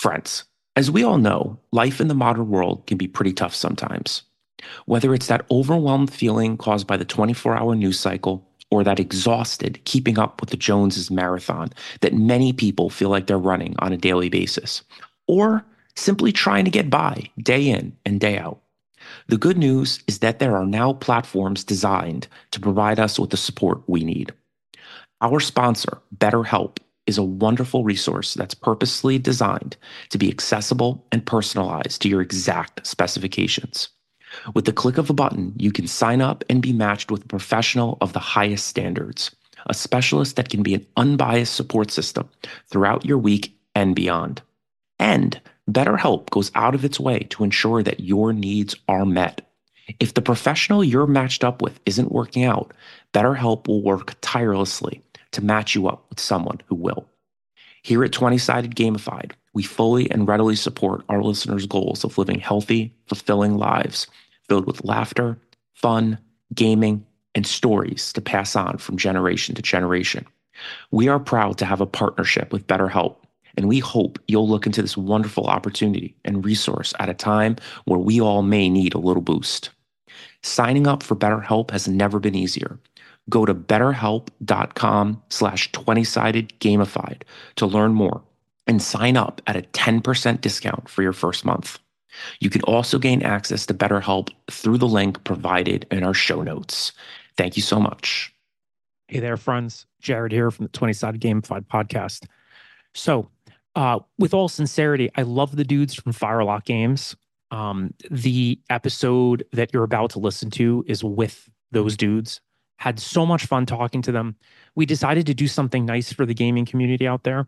Friends, as we all know, life in the modern world can be pretty tough sometimes. Whether it's that overwhelmed feeling caused by the 24 hour news cycle or that exhausted keeping up with the Joneses marathon that many people feel like they're running on a daily basis, or simply trying to get by day in and day out. The good news is that there are now platforms designed to provide us with the support we need. Our sponsor, BetterHelp, is a wonderful resource that's purposely designed to be accessible and personalized to your exact specifications. With the click of a button, you can sign up and be matched with a professional of the highest standards, a specialist that can be an unbiased support system throughout your week and beyond. And BetterHelp goes out of its way to ensure that your needs are met. If the professional you're matched up with isn't working out, BetterHelp will work tirelessly to match you up with someone who will. Here at 20 Sided Gamified, we fully and readily support our listeners' goals of living healthy, fulfilling lives filled with laughter, fun, gaming, and stories to pass on from generation to generation. We are proud to have a partnership with BetterHelp, and we hope you'll look into this wonderful opportunity and resource at a time where we all may need a little boost. Signing up for BetterHelp has never been easier. Go to betterhelp.com slash 20-sided gamified to learn more and sign up at a 10% discount for your first month. You can also gain access to BetterHelp through the link provided in our show notes. Thank you so much. Hey there, friends. Jared here from the 20 Sided Gamified podcast. So, uh, with all sincerity, I love the dudes from Firelock Games. Um, the episode that you're about to listen to is with those dudes had so much fun talking to them. We decided to do something nice for the gaming community out there.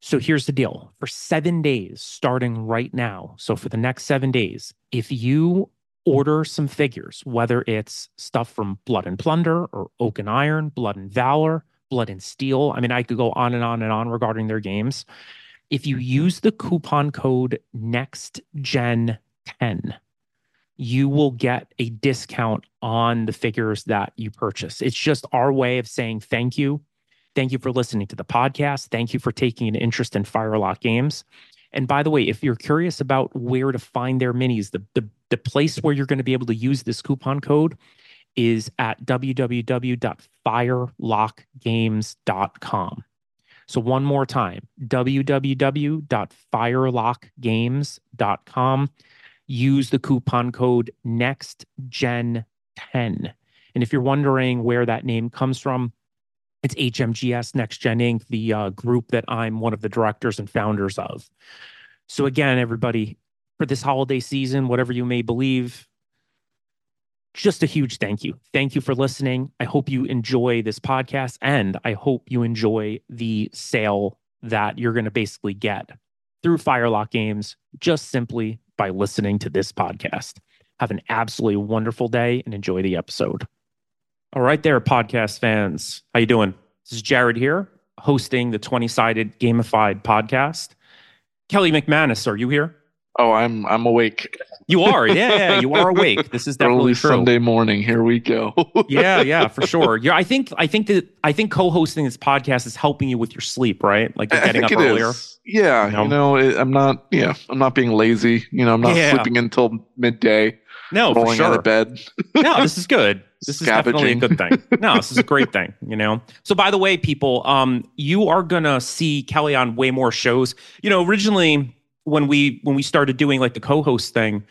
So here's the deal for seven days, starting right now. So for the next seven days, if you order some figures, whether it's stuff from Blood and Plunder or Oak and Iron, Blood and Valor, Blood and Steel, I mean, I could go on and on and on regarding their games. If you use the coupon code NEXTGEN10, you will get a discount on the figures that you purchase. It's just our way of saying thank you. Thank you for listening to the podcast. Thank you for taking an interest in Firelock Games. And by the way, if you're curious about where to find their minis, the, the, the place where you're going to be able to use this coupon code is at www.firelockgames.com. So, one more time www.firelockgames.com use the coupon code NEXTGEN10. And if you're wondering where that name comes from, it's HMGS Next Gen Inc., the uh, group that I'm one of the directors and founders of. So, again, everybody, for this holiday season, whatever you may believe, just a huge thank you. Thank you for listening. I hope you enjoy this podcast and I hope you enjoy the sale that you're going to basically get through Firelock Games just simply by listening to this podcast. Have an absolutely wonderful day and enjoy the episode. All right there, podcast fans. How you doing? This is Jared here, hosting the 20-sided gamified podcast. Kelly McManus, are you here? Oh, I'm I'm awake. You are, yeah, yeah, you are awake. This is definitely Early true. Sunday morning. Here we go. yeah, yeah, for sure. Yeah, I think I think that I think co-hosting this podcast is helping you with your sleep, right? Like getting up earlier. is. Yeah, You know? you know, it, I'm not. Yeah, I'm not being lazy. You know, I'm not Yeah. sleeping until midday, No, for rolling out of bed. no, this is good. This is definitely a good thing. No, this is a great thing, you know. So by the way, people, um, you are gonna see Kelly on way more shows. You know, originally when we when we started doing like the co-host thing,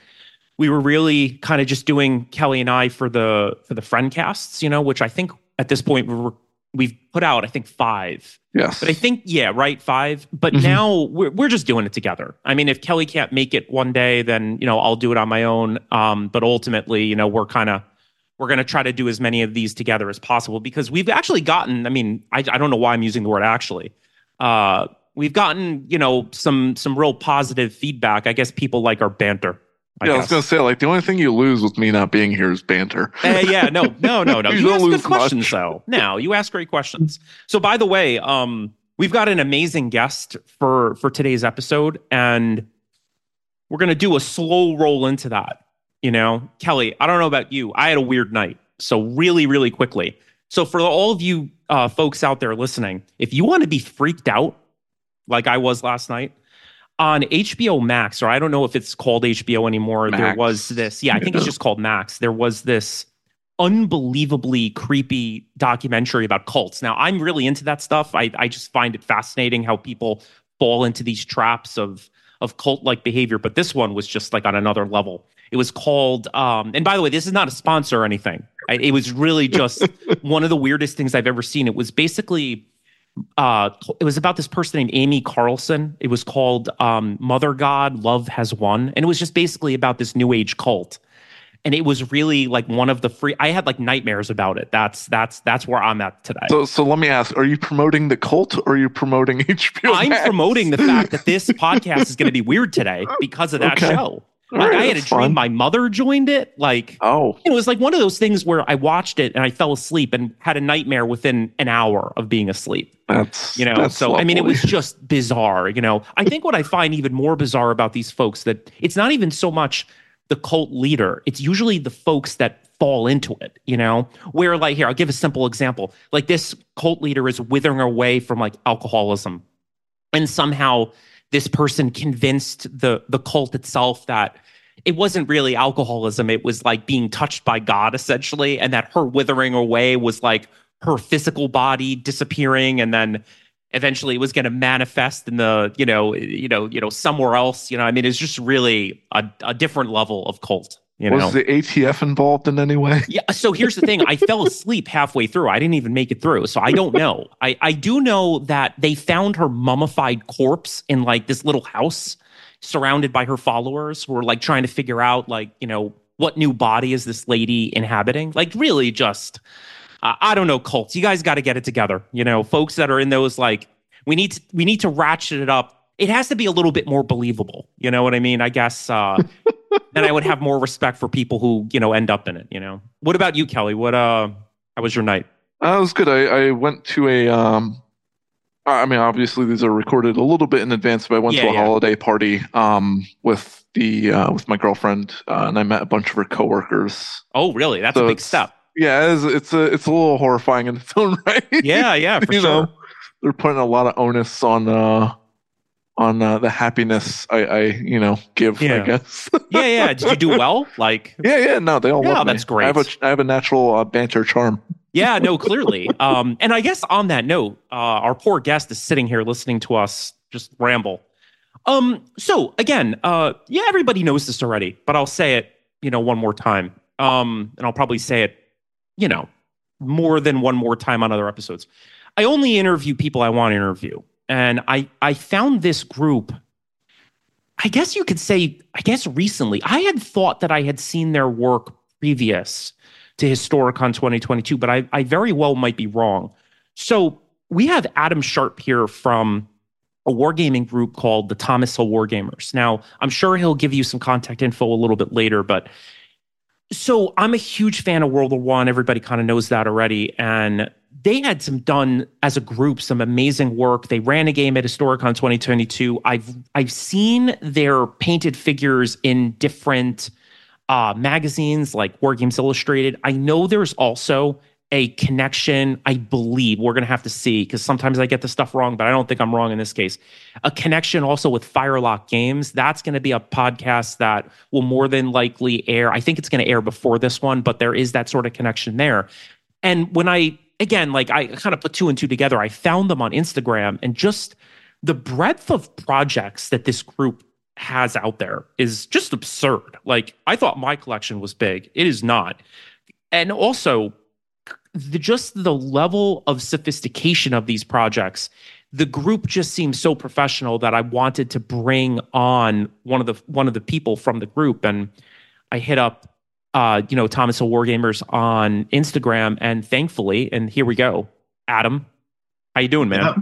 we were really kind of just doing Kelly and I for the for the friend casts, you know, which I think at this point we were we've put out, I think five. Yes. But I think, yeah, right, five. But Mhm. now we're we're just doing it together. I mean, if Kelly can't make it one day, then you know I'll do it on my own. Um, but ultimately, you know, we're kind of we're going to try to do as many of these together as possible because we've actually gotten. I mean, I, I don't know why I'm using the word actually. Uh, we've gotten you know some some real positive feedback. I guess people like our banter. I yeah, guess. I was gonna say like the only thing you lose with me not being here is banter. uh, yeah, no, no, no, no. you, you ask good questions much. though. Now you ask great questions. So by the way, um, we've got an amazing guest for for today's episode, and we're gonna do a slow roll into that. You know, Kelly, I don't know about you. I had a weird night. So really, really quickly. So for all of you uh, folks out there listening, if you want to be freaked out like I was last night, on HBO Max, or I don't know if it's called HBO anymore. Max. There was this, yeah, I think it's just called Max. There was this unbelievably creepy documentary about cults. Now, I'm really into that stuff. I, I just find it fascinating how people fall into these traps of of cult like behavior. But this one was just like on another level. It was called, um, and by the way, this is not a sponsor or anything. I, it was really just one of the weirdest things I've ever seen. It was basically uh it was about this person named Amy Carlson. It was called um Mother God Love Has Won and it was just basically about this new age cult. And it was really like one of the free I had like nightmares about it. That's that's that's where I'm at today. So so let me ask, are you promoting the cult or are you promoting HBO? I'm promoting the fact that this podcast is going to be weird today because of that okay. show. Like right, I had a dream fun. my mother joined it. Like oh, it was like one of those things where I watched it and I fell asleep and had a nightmare within an hour of being asleep. That's you know. That's so lovely. I mean, it was just bizarre. You know, I think what I find even more bizarre about these folks that it's not even so much the cult leader; it's usually the folks that fall into it. You know, where like here, I'll give a simple example. Like this cult leader is withering away from like alcoholism, and somehow this person convinced the the cult itself that it wasn't really alcoholism. It was like being touched by god essentially and that her withering away was like her physical body disappearing and then eventually it was going to manifest in the you know you know you know somewhere else you know? I mean it's just really a, a different level of cult you was know? the ATF involved in any way? Yeah. So here's the thing: I fell asleep halfway through. I didn't even make it through, so I don't know. I I do know that they found her mummified corpse in like this little house, surrounded by her followers, who were like trying to figure out like you know what new body is this lady inhabiting? Like really, just uh, I don't know cults. You guys got to get it together. You know, folks that are in those like we need to we need to ratchet it up it has to be a little bit more believable. You know what I mean? I guess uh, then I would have more respect for people who you know end up in it. You know. What about you, Kelly? What uh, how was your night? Uh, it was good. I, I went to a um, I mean, obviously these are recorded a little bit in advance, but I went yeah, to a yeah. holiday party um with the uh, with my girlfriend, uh, and I met a bunch of her coworkers. Oh, really? That's so a big step. Yeah, it's, it's a it's a little horrifying in its own right. Yeah, yeah, for you sure. Know, they're putting a lot of onus on uh on uh, the happiness I, I, you know, give. Yeah. I guess. yeah, yeah. Did you do well? Like, yeah, yeah. No, they all yeah, love me. that's great. I have a, I have a natural uh, banter charm. yeah, no, clearly. Um, and I guess on that note, uh, our poor guest is sitting here listening to us just ramble. Um, so again, uh, yeah, everybody knows this already, but I'll say it, you know, one more time. Um, and I'll probably say it, you know, more than one more time on other episodes. I only interview people I want to interview and I I found this group. I guess you could say, I guess recently, I had thought that I had seen their work previous to Historicon 2022, but I, I very well might be wrong. So we have Adam Sharp here from a wargaming group called the Thomas Hill Wargamers. Now, I'm sure he'll give you some contact info a little bit later, but so I'm a huge fan of World War One. Everybody kind of knows that already. And they had some done as a group some amazing work. They ran a game at Historicon 2022. I've I've seen their painted figures in different uh, magazines like War Games Illustrated. I know there's also a connection. I believe we're going to have to see because sometimes I get the stuff wrong, but I don't think I'm wrong in this case. A connection also with Firelock Games. That's going to be a podcast that will more than likely air. I think it's going to air before this one, but there is that sort of connection there. And when I again, like I kind of put two and two together. I found them on Instagram and just the breadth of projects that this group has out there is just absurd. Like I thought my collection was big. It is not. And also the, just the level of sophistication of these projects the group just seems so professional that I wanted to bring on one of the one of the people from the group and I hit up uh, you know, Thomas Hill Wargamers on Instagram, and thankfully, and here we go. Adam, how you doing, man? Yeah,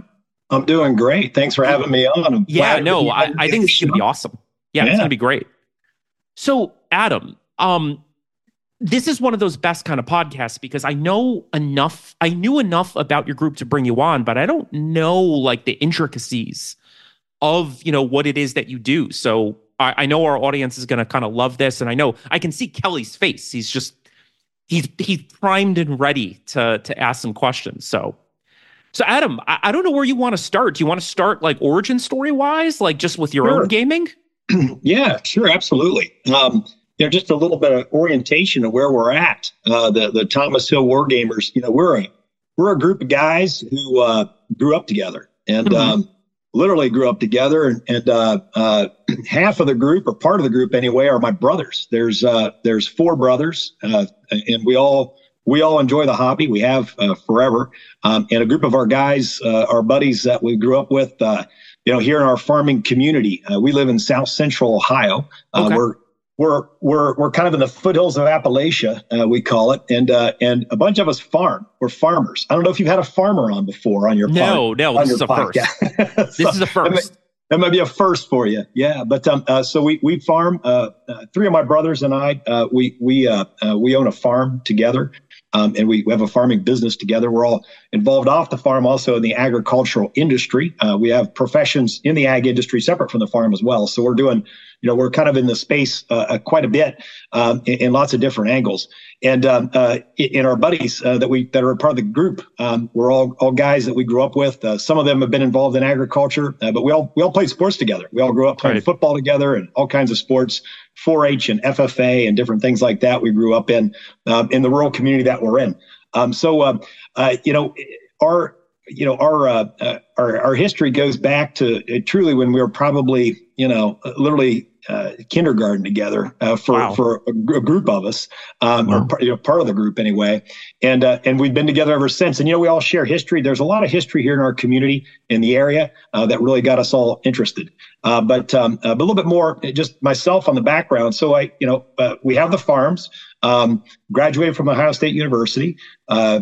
I'm doing great. Thanks for having me on. I'm yeah, no, I, I think it's gonna be awesome. Yeah, yeah, it's gonna be great. So, Adam, um, this is one of those best kind of podcasts because I know enough. I knew enough about your group to bring you on, but I don't know like the intricacies of you know what it is that you do. So I, I know our audience is going to kind of love this, and I know I can see Kelly's face. He's just he's he's primed and ready to to ask some questions. So. So Adam, I, I don't know where you want to start. Do you want to start like origin story wise, like just with your sure. own gaming? yeah, sure, absolutely. Um, you know, just a little bit of orientation of where we're at. Uh, the the Thomas Hill War Gamers, you know, we're a we're a group of guys who uh, grew up together and mm-hmm. um, literally grew up together. And, and uh, uh half of the group, or part of the group anyway, are my brothers. There's uh, there's four brothers, uh, and we all we all enjoy the hobby. We have forever, um, and a group of our guys, our buddies that we grew up with you know, here in our farming community. Uh, we live in South Central Ohio. Uh, okay. We're we're we're we're kind of in the foothills of Appalachia, uh, we call it, and uh, and a bunch of us farm. We're farmers. I don't know if you've had a farmer on before on your no pod, no. This is a first. this is a first. That might, be a first for you, yeah. But um, uh, so we we farm. Uh, uh, three of my brothers and I, uh, we we we own a farm together. Um, and we, we, have a farming business together. We're all involved off the farm, also in the agricultural industry. Uh, we have professions in the ag industry separate from the farm as well. So we're doing, you know, we're kind of in the space uh, uh quite a bit um, in, in, lots of different angles. And um, uh, in our buddies uh, that we that are part of the group, um, we're all all guys that we grew up with. Uh, some of them have been involved in agriculture, but we all we all played sports together. We all grew up playing right. football together and all kinds of sports. 4-H and FFA and different things like that. We grew up in um, in the rural community that we're in. Um, so uh, uh, you know our you know our, uh, uh our our history goes back to uh, truly when we were probably you know literally uh, kindergarten together uh, for wow. for a, a, group of us, um, wow. or you know, part of the group anyway, and uh, and we've been together ever since. And you know, we all share history. There's a lot of history here in our community in the area uh, that really got us all interested. Uh, but um, uh, but a little bit more, just myself on the background. So I, you know, we have the farms. Um, graduated from Ohio State University,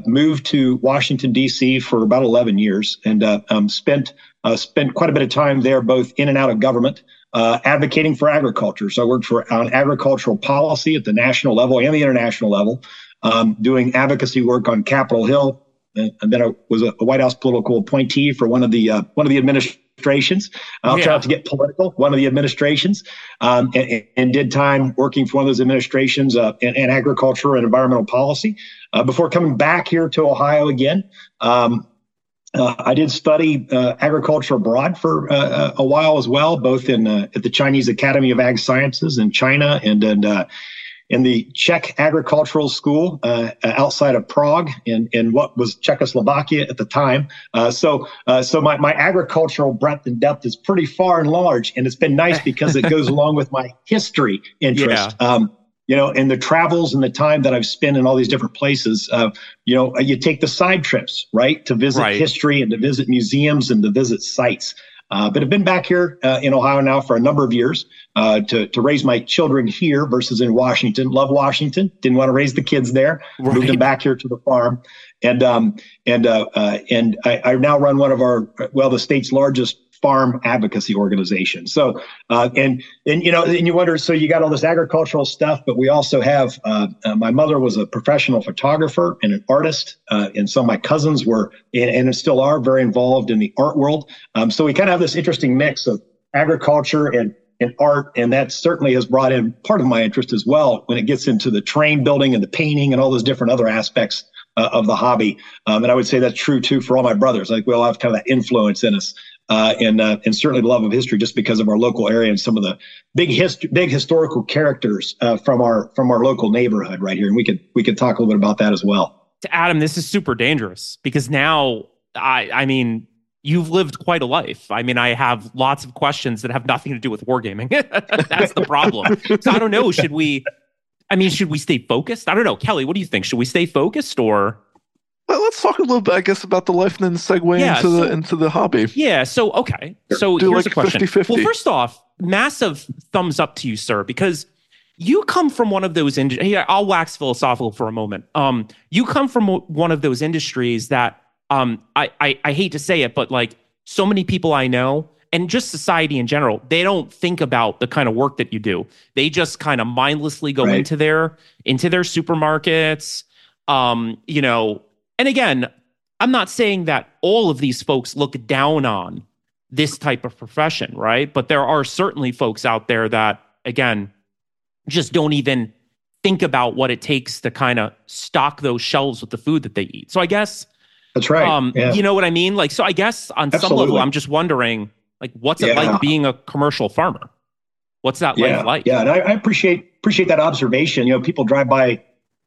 moved to Washington D.C. for about 11 years, and um, spent spent quite a bit of time there, both in and out of government uh, advocating for agriculture. So I worked for on agricultural policy at the national level and the international level, um, doing advocacy work on Capitol Hill. And, and then I was a, White House political appointee for one of the uh, one of the administrations. I'll yeah. try not to get political. One of the administrations, um, and, and, did time working for one of those administrations uh, in, in, agriculture and environmental policy. Uh, before coming back here to Ohio again, um, uh, I did study uh, agriculture abroad for uh, uh a while as well, both in uh, at the Chinese Academy of Ag Sciences in China and and uh, in the Czech Agricultural School outside of Prague in, in what was Czechoslovakia at the time. so so my, my agricultural breadth and depth is pretty far and large, and it's been nice because it goes along with my history interest. Yeah. Um, you know, and the travels and the time that I've spent in all these different places, uh, you know, you take the side trips, right, to visit right. history and to visit museums and to visit sites. Uh, but I've been back here uh, in Ohio now for a number of years uh, to to raise my children here versus in Washington. Love Washington. Didn't want to raise the kids there. Right. Moved them back here to the farm, and um, and uh, uh, and I, I now run one of our well the state's largest farm advocacy organization. So, uh, and and you know, and you wonder, so you got all this agricultural stuff, but we also have. Uh, uh, my mother was a professional photographer and an artist, uh, and some of my cousins were, and, and still are, very involved in the art world. Um, so we kind of have this interesting mix of agriculture and and art, and that certainly has brought in part of my interest as well when it gets into the train building and the painting and all those different other aspects uh, of the hobby. Um, and I would say that's true too for all my brothers. Like we all have kind of that influence in us uh, and uh, and certainly the love of history just because of our local area and some of the big hist- big historical characters uh, from our from our local neighborhood right here. And we could we could talk a little bit about that as well. Adam, this is super dangerous because now I I mean you've lived quite a life. I mean, I have lots of questions that have nothing to do with wargaming. That's the problem. so I don't know. Should we? I mean, should we stay focused? I don't know, Kelly. What do you think? Should we stay focused or? Well, let's talk a little bit, I guess, about the life and then segue yeah, into so, the into the hobby. Yeah. So okay. So Do here's like a question. 50-50. Well, first off, massive thumbs up to you, sir, because you come from one of those industries. Yeah, I'll wax philosophical for a moment. Um, you come from one of those industries that um, I, I I hate to say it, but like so many people I know and just society in general, they don't think about the kind of work that you do. They just kind of mindlessly go right. into their into their supermarkets. Um, you know, and again, I'm not saying that all of these folks look down on this type of profession, right? But there are certainly folks out there that, again, just don't even think about what it takes to kind of stock those shelves with the food that they eat. So I guess that's right. Um, yeah. You know what I mean? Like, so I guess on Absolutely. some level, I'm just wondering, like, what's it like being a commercial farmer? What's that yeah. like? Yeah, and I, I, appreciate appreciate that observation. You know, people drive by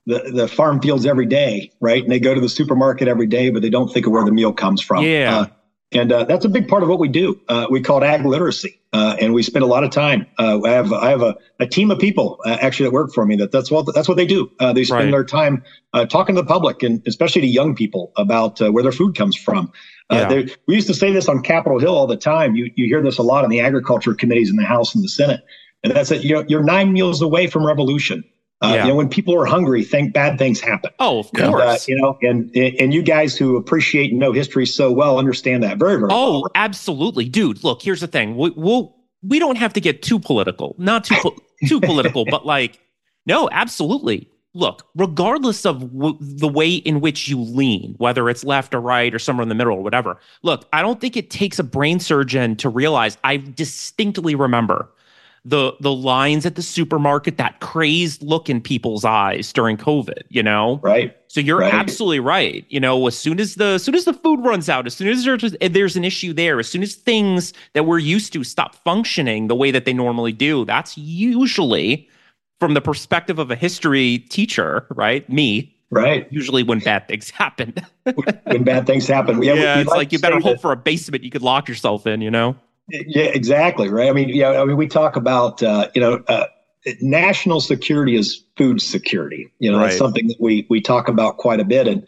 the the farm fields every day, right? And they go to the supermarket every day, but they don't think of where the meal comes from. Yeah. Uh, and uh, that's a big part of what we do. Uh, we call it ag literacy, uh, and we spend a lot of time. Uh, I have I have a, a team of people uh, actually that work for me. That that's what that's what they do. Uh, they spend right. their time talking to the public and especially to young people about where their food comes from. Yeah. We used to say this on Capitol Hill all the time. You you hear this a lot in the agriculture committees in the House and the Senate, and that's it. You're, you're nine meals away from revolution. Uh, yeah. You know, when people are hungry, think bad things happen. Oh, of course. And, uh, you know, and and you guys who appreciate and know history so well understand that very very. Oh, well. absolutely, dude. Look, here's the thing. We, we'll we don't have to get too political, not too po- too political, but like, no, absolutely. Look, regardless of w- the way in which you lean, whether it's left or right or somewhere in the middle or whatever. Look, I don't think it takes a brain surgeon to realize. I distinctly remember the the lines at the supermarket, that crazed look in people's eyes during COVID, you know? Right. So you're right. absolutely right. You know, as soon as the as soon as the food runs out, as soon as there's there's an issue there, as soon as things that we're used to stop functioning the way that they normally do, that's usually from the perspective of a history teacher, right? Me, Right. Usually when bad things happen. when bad things happen. Yeah, yeah it's like, like you better hope that, for a basement you could lock yourself in, you know? Yeah, exactly. Right. I mean, yeah. I mean, we talk about uh, you know uh, national security is food security. You know, right. that's something that we we talk about quite a bit, and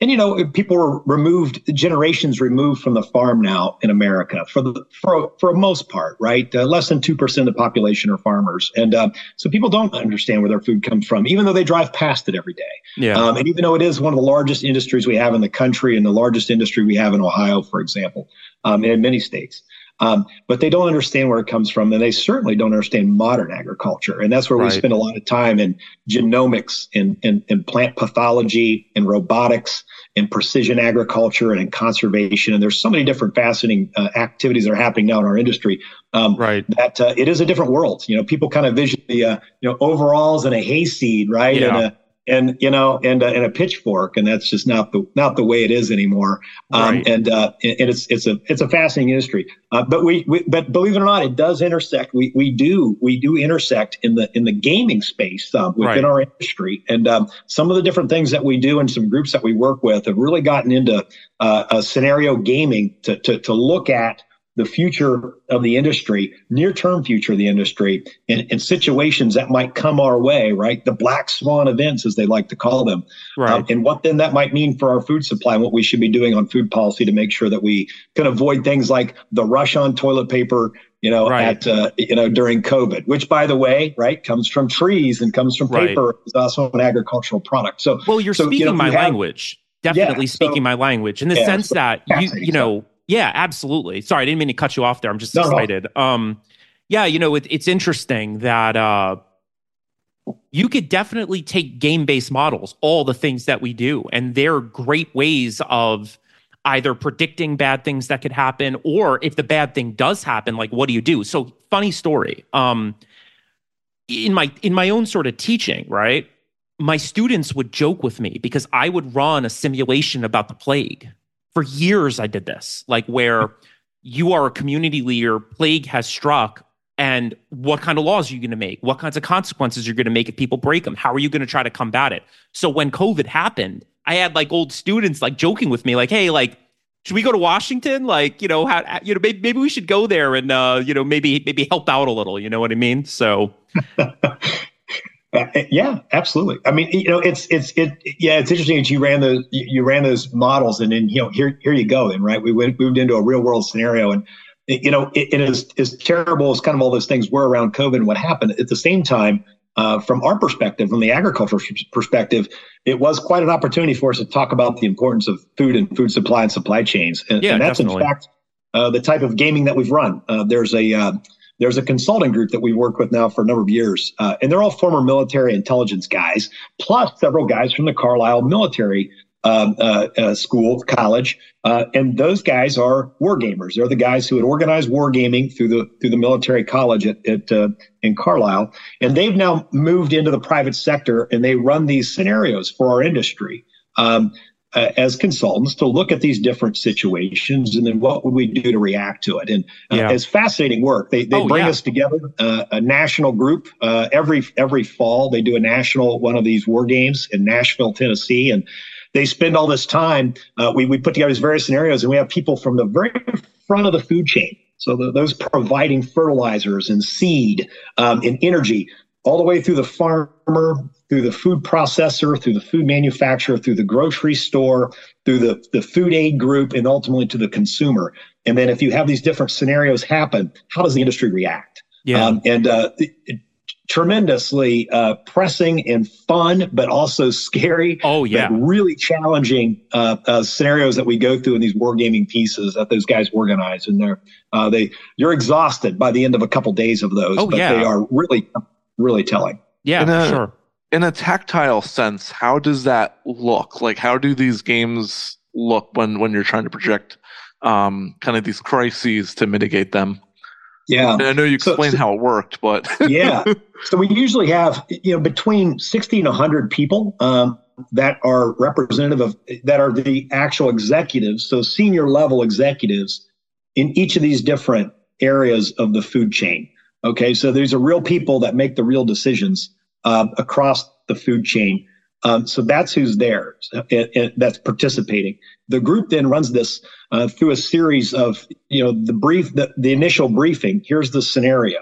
and you know, people are removed generations removed from the farm now in America for the for for most part, right? Uh, less than two percent of the population are farmers, and uh, so people don't understand where their food comes from, even though they drive past it every day. Yeah. Um, and even though it is one of the largest industries we have in the country, and the largest industry we have in Ohio, for example, um, and in many states. Um, but they don't understand where it comes from, and they certainly don't understand modern agriculture. And that's where right. we spend a lot of time in genomics and, and, and plant pathology and robotics and precision agriculture and in conservation. And there's so many different fascinating uh, activities that are happening now in our industry. Um, right. That uh, it is a different world. You know, people kind of vision the uh, you know overalls and a hayseed, right? Yeah. And a and you know and uh, and a pitchfork and that's just not the not the way it is anymore um, right. and uh, and it's it's a it's a fascinating industry uh, but we, we, but believe it or not it does intersect we we do we do intersect in the in the gaming space um, within right. our industry and um, some of the different things that we do and some groups that we work with have really gotten into uh, a scenario gaming to to to look at the future of the industry, near term future of the industry, in, and situations that might come our way, right? The black swan events, as they like to call them. Right. Um, and what then that might mean for our food supply and what we should be doing on food policy to make sure that we can avoid things like the rush on toilet paper, you know, right. at, uh, you know, during COVID, which by the way, right, comes from trees and comes from paper. Right. It's also an agricultural product. So, well, you're so, speaking you know, my have, language. Definitely yeah, speaking so, my language in the yeah, sense so that you, you know, yeah, absolutely. Sorry, I didn't mean to cut you off there. I'm just no, excited. No. Um, yeah, you know, it, it's interesting that uh, you could definitely take game-based models, all the things that we do, and they're great ways of either predicting bad things that could happen, or if the bad thing does happen, like what do you do? So, funny story. Um, in my in my own sort of teaching, right? My students would joke with me because I would run a simulation about the plague for years I did this, like where you are a community leader, plague has struck, and what kind of laws are you going to make? What kinds of consequences are you're going to make if people break them? How are you going to try to combat it? So when COVID happened, I had like old students like joking with me, like, "Hey, like, should we go to Washington? Like, you know, how you know maybe, maybe we should go there and uh, you know maybe maybe help out a little. You know what I mean? So Uh, yeah, absolutely. I mean, you know, it's it's it. Yeah, it's interesting that you ran those you ran those models, and then you know here here you go. And right, we went moved into a real world scenario, and you know, it, it is as terrible as kind of all those things were around COVID and what happened. At the same time, uh, from our perspective, from the agriculture perspective, it was quite an opportunity for us to talk about the importance of food and food supply and supply chains. And, yeah, and that's definitely. in fact uh, the type of gaming that we've run. Uh, there's a uh, there's a consulting group that we work with now for a number of years, uh, and they're all former military intelligence guys, plus several guys from the Carlisle military um, uh, uh, school, college, uh, and those guys are war gamers. They're the guys who had organized wargaming through the through the military college at, at uh, in Carlisle, and they've now moved into the private sector and they run these scenarios for our industry. Um, uh, as consultants to look at these different situations and then what would we do to react to it. And uh, yeah. it's fascinating work. They, they oh, bring yeah. us together uh, a national group uh, every every fall. They do a national one of these war games in nashville tennessee. And they spend all this time uh, we, we put together these various scenarios and we have people from the very front of the food chain. So the, those providing fertilizers and seed um, and energy all the way through the farmer, through the food processor, through the food manufacturer, through the grocery store, through the, the food aid group, and ultimately to the consumer. And then if you have these different scenarios happen, how does the industry react? Yeah. Um, and uh, it, tremendously uh, pressing and fun, but also scary. Oh yeah, really challenging uh, uh, scenarios that we go through in these wargaming pieces that those guys organize, and they're uh, they you're exhausted by the end of a couple days of those. Oh, but yeah. they are really really telling. Yeah, in a, sure. In a tactile sense, how does that look? Like, how do these games look when when you're trying to project um, kind of these crises to mitigate them? Yeah, and I know you explained so, so, how it worked, but yeah. So we usually have you know between sixty and hundred people um, that are representative of that are the actual executives, so senior level executives in each of these different areas of the food chain. Okay, so these are real people that make the real decisions uh, across the food chain. Um, so that's who's there, and, and that's participating. The group then runs this uh, through a series of, you know, the brief, the, the initial briefing. Here's the scenario,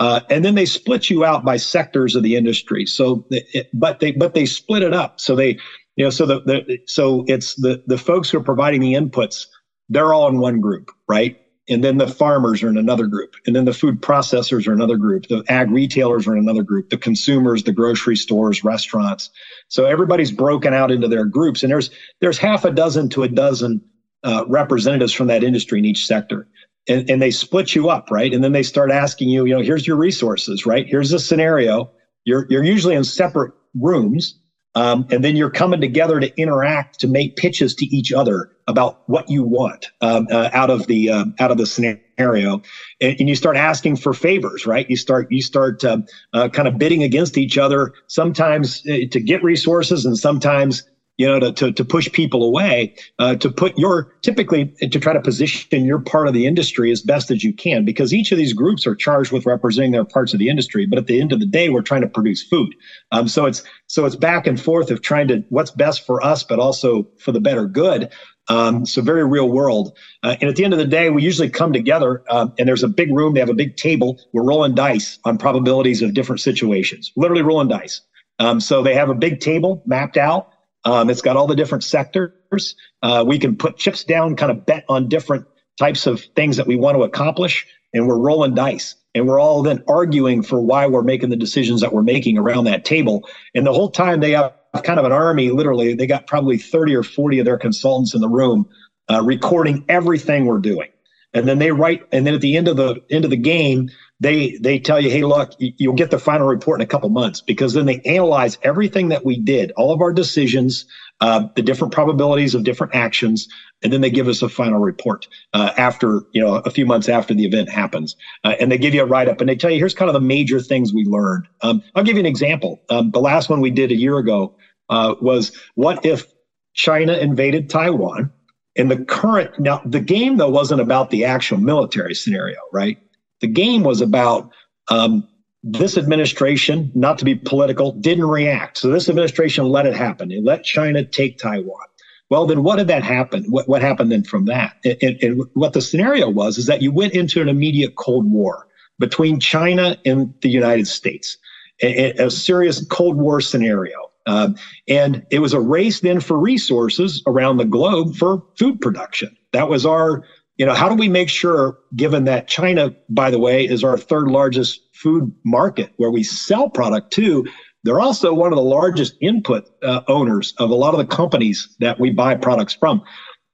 uh, and then they split you out by sectors of the industry. So, it, but they but they split it up. So they, you know, so the, the so it's the the folks who are providing the inputs. They're all in one group, right? And then the farmers are in another group. And then the food processors are another group. The ag retailers are in another group. The consumers the grocery stores restaurants. So everybody's broken out into their groups. And there's there's half a dozen to a dozen uh, representatives from that industry in each sector. And, and they split you up right? And then they start asking you you know here's your resources right? Here's a scenario. You're you're usually in separate rooms um, and then you're coming together to interact to make pitches to each other about what you want um, uh, out of the uh, out of the scenario, and, and, you start asking for favors, right? You start you start uh, uh kind of bidding against each other, sometimes uh, to get resources, and sometimes you know, to, to, to push people away, uh, to put your typically to try to position your part of the industry as best as you can, because each of these groups are charged with representing their parts of the industry. But at the end of the day, we're trying to produce food. Um, so it's so it's back and forth of trying to what's best for us, but also for the better good. Um, so very real world. Uh, and at the end of the day, we usually come together uh, and there's a big room. They have a big table. We're rolling dice on probabilities of different situations, literally rolling dice. Um, so they have a big table mapped out. Um, it's got all the different sectors. Uh, we can put chips down, kind of bet on different types of things that we want to accomplish, and we're rolling dice. And we're all then arguing for why we're making the decisions that we're making around that table. And the whole time they have kind of an army, literally, they got probably 30 or 40 of their consultants in the room uh, recording everything we're doing. And then they write, and then at the end of the end of the game, they they tell you, hey, look, you'll get the final report in a couple months because then they analyze everything that we did, all of our decisions, uh, the different probabilities of different actions, and then they give us a final report uh, after you know a few months after the event happens, uh, and they give you a write up and they tell you here's kind of the major things we learned. Um, I'll give you an example. Um, the last one we did a year ago uh, was what if China invaded Taiwan? And the current now the game though wasn't about the actual military scenario, right? The game was about um, this administration, not to be political, didn't react. So this administration let it happen. It let China take Taiwan. Well, then what did that happen? What, what happened then from that? And, and what the scenario was is that you went into an immediate Cold War between China and the United States, a, a serious Cold War scenario. Uh, and it was a race then for resources around the globe for food production. That was our you know, how do we make sure, given that China, by the way, is our third largest food market where we sell product to, they're also one of the largest input uh, owners of a lot of the companies that we buy products from.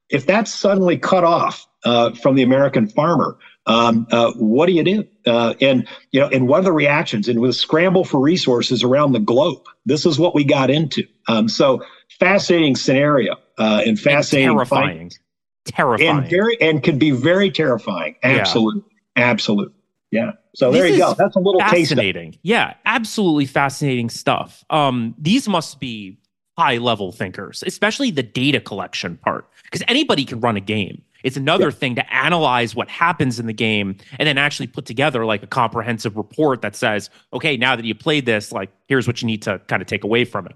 If that's suddenly cut off uh, from the American farmer, um, uh, what do you do? Uh, and you know, and what are the reactions? And with scramble for resources around the globe, this is what we got into. Um, so fascinating scenario uh, and fascinating, and terrifying, fight. Terrifying, and very and could be very terrifying. Absolutely, yeah. absolutely. Yeah. So this there you go. That's a little fascinating. Yeah, absolutely fascinating stuff. Um, these must be high level thinkers, especially the data collection part, because anybody can run a game. It's another yeah. thing to analyze what happens in the game and then actually put together like a comprehensive report that says, okay, now that you played this, like here's what you need to kind of take away from it.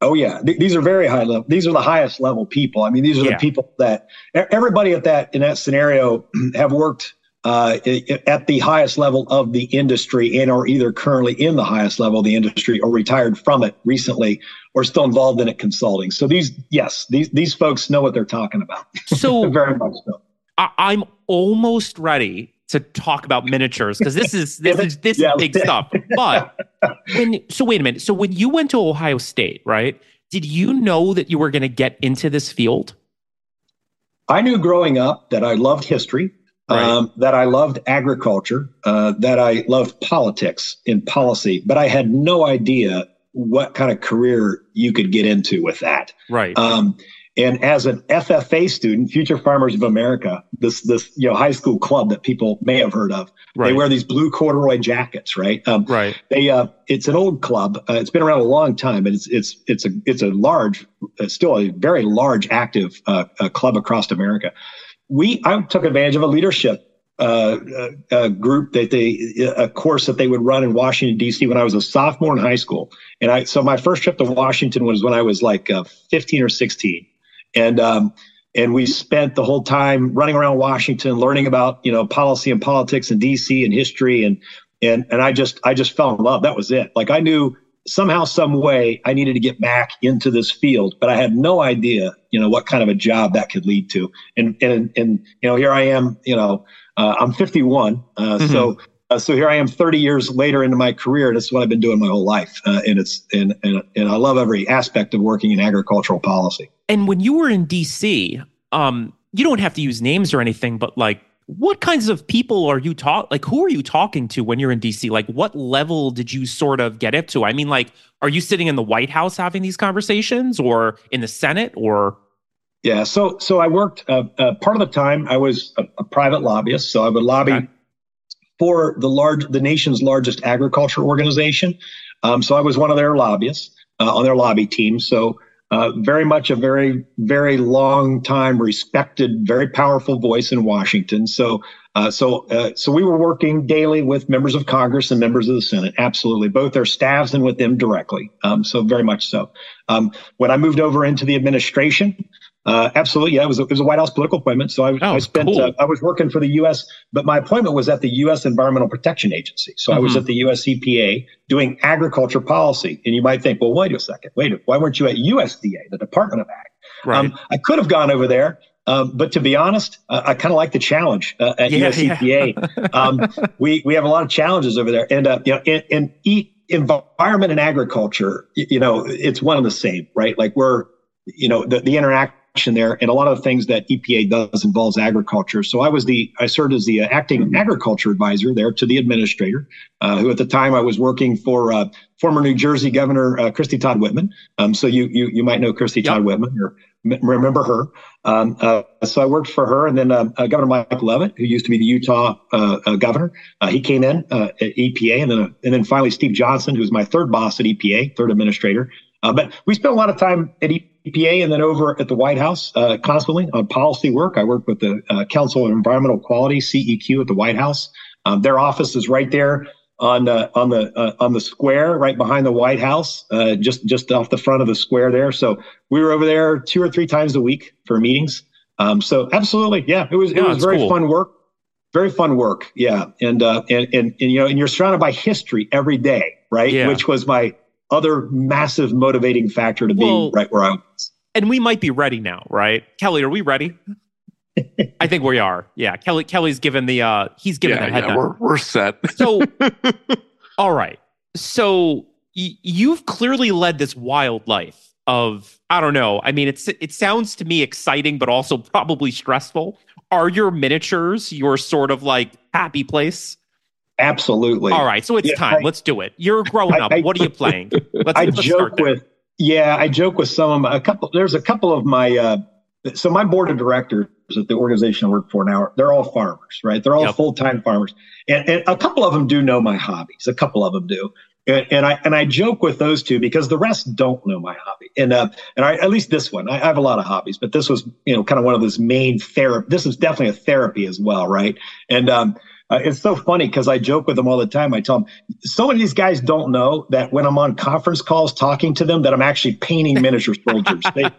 Oh yeah, Th- these are very high level. These are the highest level people. I mean, these are yeah. the people that everybody at that in that scenario have worked uh, at the highest level of the industry and are either currently in the highest level of the industry or retired from it recently or still involved in it consulting. So these, yes, these these folks know what they're talking about. So very much so. I, am almost ready to talk about miniatures because this is this is this yeah, is big stuff. But when so wait a minute. So when you went to Ohio State, right? Did you know that you were going to get into this field? I knew growing up that I loved history Right. Um, that I loved agriculture, uh, that I loved politics in policy, but I had no idea what kind of career you could get into with that. Right. Um, and as an FFA student, Future Farmers of America, this this you know high school club that people may have heard of, right. they wear these blue corduroy jackets, right? Um, right. They uh, it's an old club. Uh, it's been around a long time, but it's it's it's a it's a large, uh, still a very large active uh, uh, club across America we I took advantage of a leadership uh, a group that they a course that they would run in Washington D.C. when I was a sophomore in high school, and I so my first trip to Washington was when I was like uh, 15 or 16, and um, and we spent the whole time running around Washington, learning about you know policy and politics and D.C. and history, and and and I just I just fell in love. That was it. Like I knew somehow, some way, I needed to get back into this field, but I had no idea, you know, what kind of a job that could lead to. And and and you know, here I am. You know, uh, I'm 51, uh, mm-hmm. so. Uh, so here I am 30 years later into my career. This is what I've been doing my whole life. Uh, and it's, and, and, and I love every aspect of working in agricultural policy. And when you were in DC, um, you don't have to use names or anything, but like what kinds of people are you talk like who are you talking to when you're in DC? Like what level did you sort of get up to? I mean, like, are you sitting in the White House having these conversations or in the Senate or yeah, so so I worked uh, uh, part of the time I was a, a, private lobbyist, so I would lobby okay. For the large the nation's largest agriculture organization. Um, so I was one of their lobbyists uh, on their lobby team. So uh, very much a very, very long time respected, very powerful voice in Washington. So, uh, so, uh, so we were working daily with members of Congress and members of the Senate. Absolutely, both their staffs and with them directly. Um, so, very much so. Um, when I moved over into the administration, uh, absolutely, yeah. It was a, it was a White House political appointment. So I, oh, I spent cool. uh, I was working for the U.S., but my appointment was at the U.S. Environmental Protection Agency. So mm-hmm. I was mm-hmm. at the U.S. EPA doing agriculture policy. And you might think, well, wait a second, wait, why weren't you at USDA, the Department of Ag? Right. Um, I could have gone over there. Um, but to be honest, uh, I kind of like the challenge uh, at yeah, USEPA. Yeah. um, we we have a lot of challenges over there, and uh, you know, and, and eat, environment and agriculture, you know, it's one and the same, right? Like we're, you know, the, the interact there, and a lot of the things that EPA does involves agriculture. So I was the I served as the uh, acting agriculture advisor there to the administrator, uh, who at the time I was working for uh, former New Jersey Governor uh, Christie Todd Whitman. Um, so you you you might know Christie yep. Todd Whitman or m- remember her. Um, uh, so I worked for her, and then uh, Governor Mike Leavitt, who used to be the Utah governor, he came in at EPA, and then and then finally Steve Johnson, who's my third boss at EPA, third administrator. But we spent a lot of time at EPA and then over at the White House uh, constantly on policy work. I work with the uh, Council on Environmental Quality (CEQ) at the White House. Um, their office is right there on the on the uh, on the square right behind the White House, uh, just just off the front of the square there. So we were over there two or three times a week for meetings. Um, so absolutely, yeah, it was it was very cool. fun work. Very fun work, yeah, and, uh, and and and you know, and you're surrounded by history every day, right? Yeah. Which was my other massive motivating factor to well, being right where I was. And we might be ready now, right? Kelly, are we ready? I think we are. Yeah, Kelly. Kelly's given the. uh He's given yeah, the head. Yeah, we're we're set. So, all right. So y- you've clearly led this wild life of I don't know. I mean, it's it sounds to me exciting, but also probably stressful. Are your miniatures your sort of like happy place? Absolutely. All right, so it's yeah, time. I, Let's do it. You're growing up. I, what are you playing? Let's, I let's joke with yeah, I joke with some a couple. There's a couple of my uh, so my board of directors at the organization I work for now, they're all farmers, right? They're all yep. full time farmers, and, and a couple of them do know my hobbies. A couple of them do, and, and, I and I joke with those two because the rest don't know my hobby. And uh, and I, at least this one, I, I, have a lot of hobbies, but this was you know kind of one of those main therapy. This is definitely a therapy as well, right? And um, uh, it's so funny because I joke with them all the time. I tell them so many of these guys don't know that when I'm on conference calls talking to them that I'm actually painting miniature soldiers. they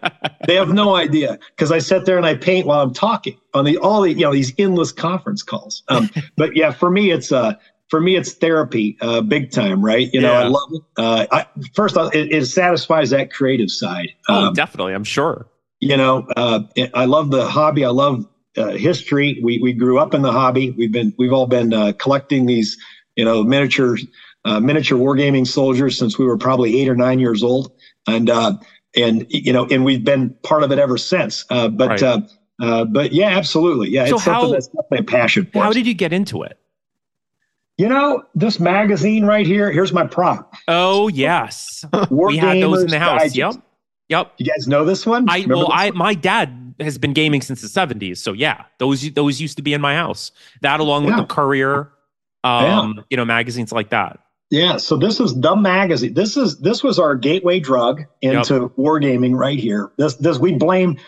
they have no idea because I sit there and I paint while I'm talking on the all the you know these endless conference calls. Um, but yeah, for me it's uh for me it's therapy, uh, big time, right? You know, yeah. I love it. Uh, I, first, it, it, satisfies that creative side. Oh, um, definitely, I'm sure. You know, uh, I love the hobby. I love uh, history. We we grew up in the hobby. We've been we've all been uh, collecting these you know miniature uh, miniature wargaming soldiers since we were probably eight or nine years old, and uh, and you know and we've been part of it ever since. Uh, but right. uh, uh, but yeah, absolutely, yeah. So it's how, something that's definitely a passion. For how us. did you get into it? You know, this magazine right here. Here's my prop. Oh yes, War we had those in the house. Digest. Yep. Yep. You guys know this one? I Remember well, I one? my dad has been gaming since the 70s. So yeah, those those used to be in my house. That along with the Courier, um, yeah. you know, magazines like that. Yeah, so this is the magazine. This is this was our gateway drug into yep. wargaming right here. This this we blame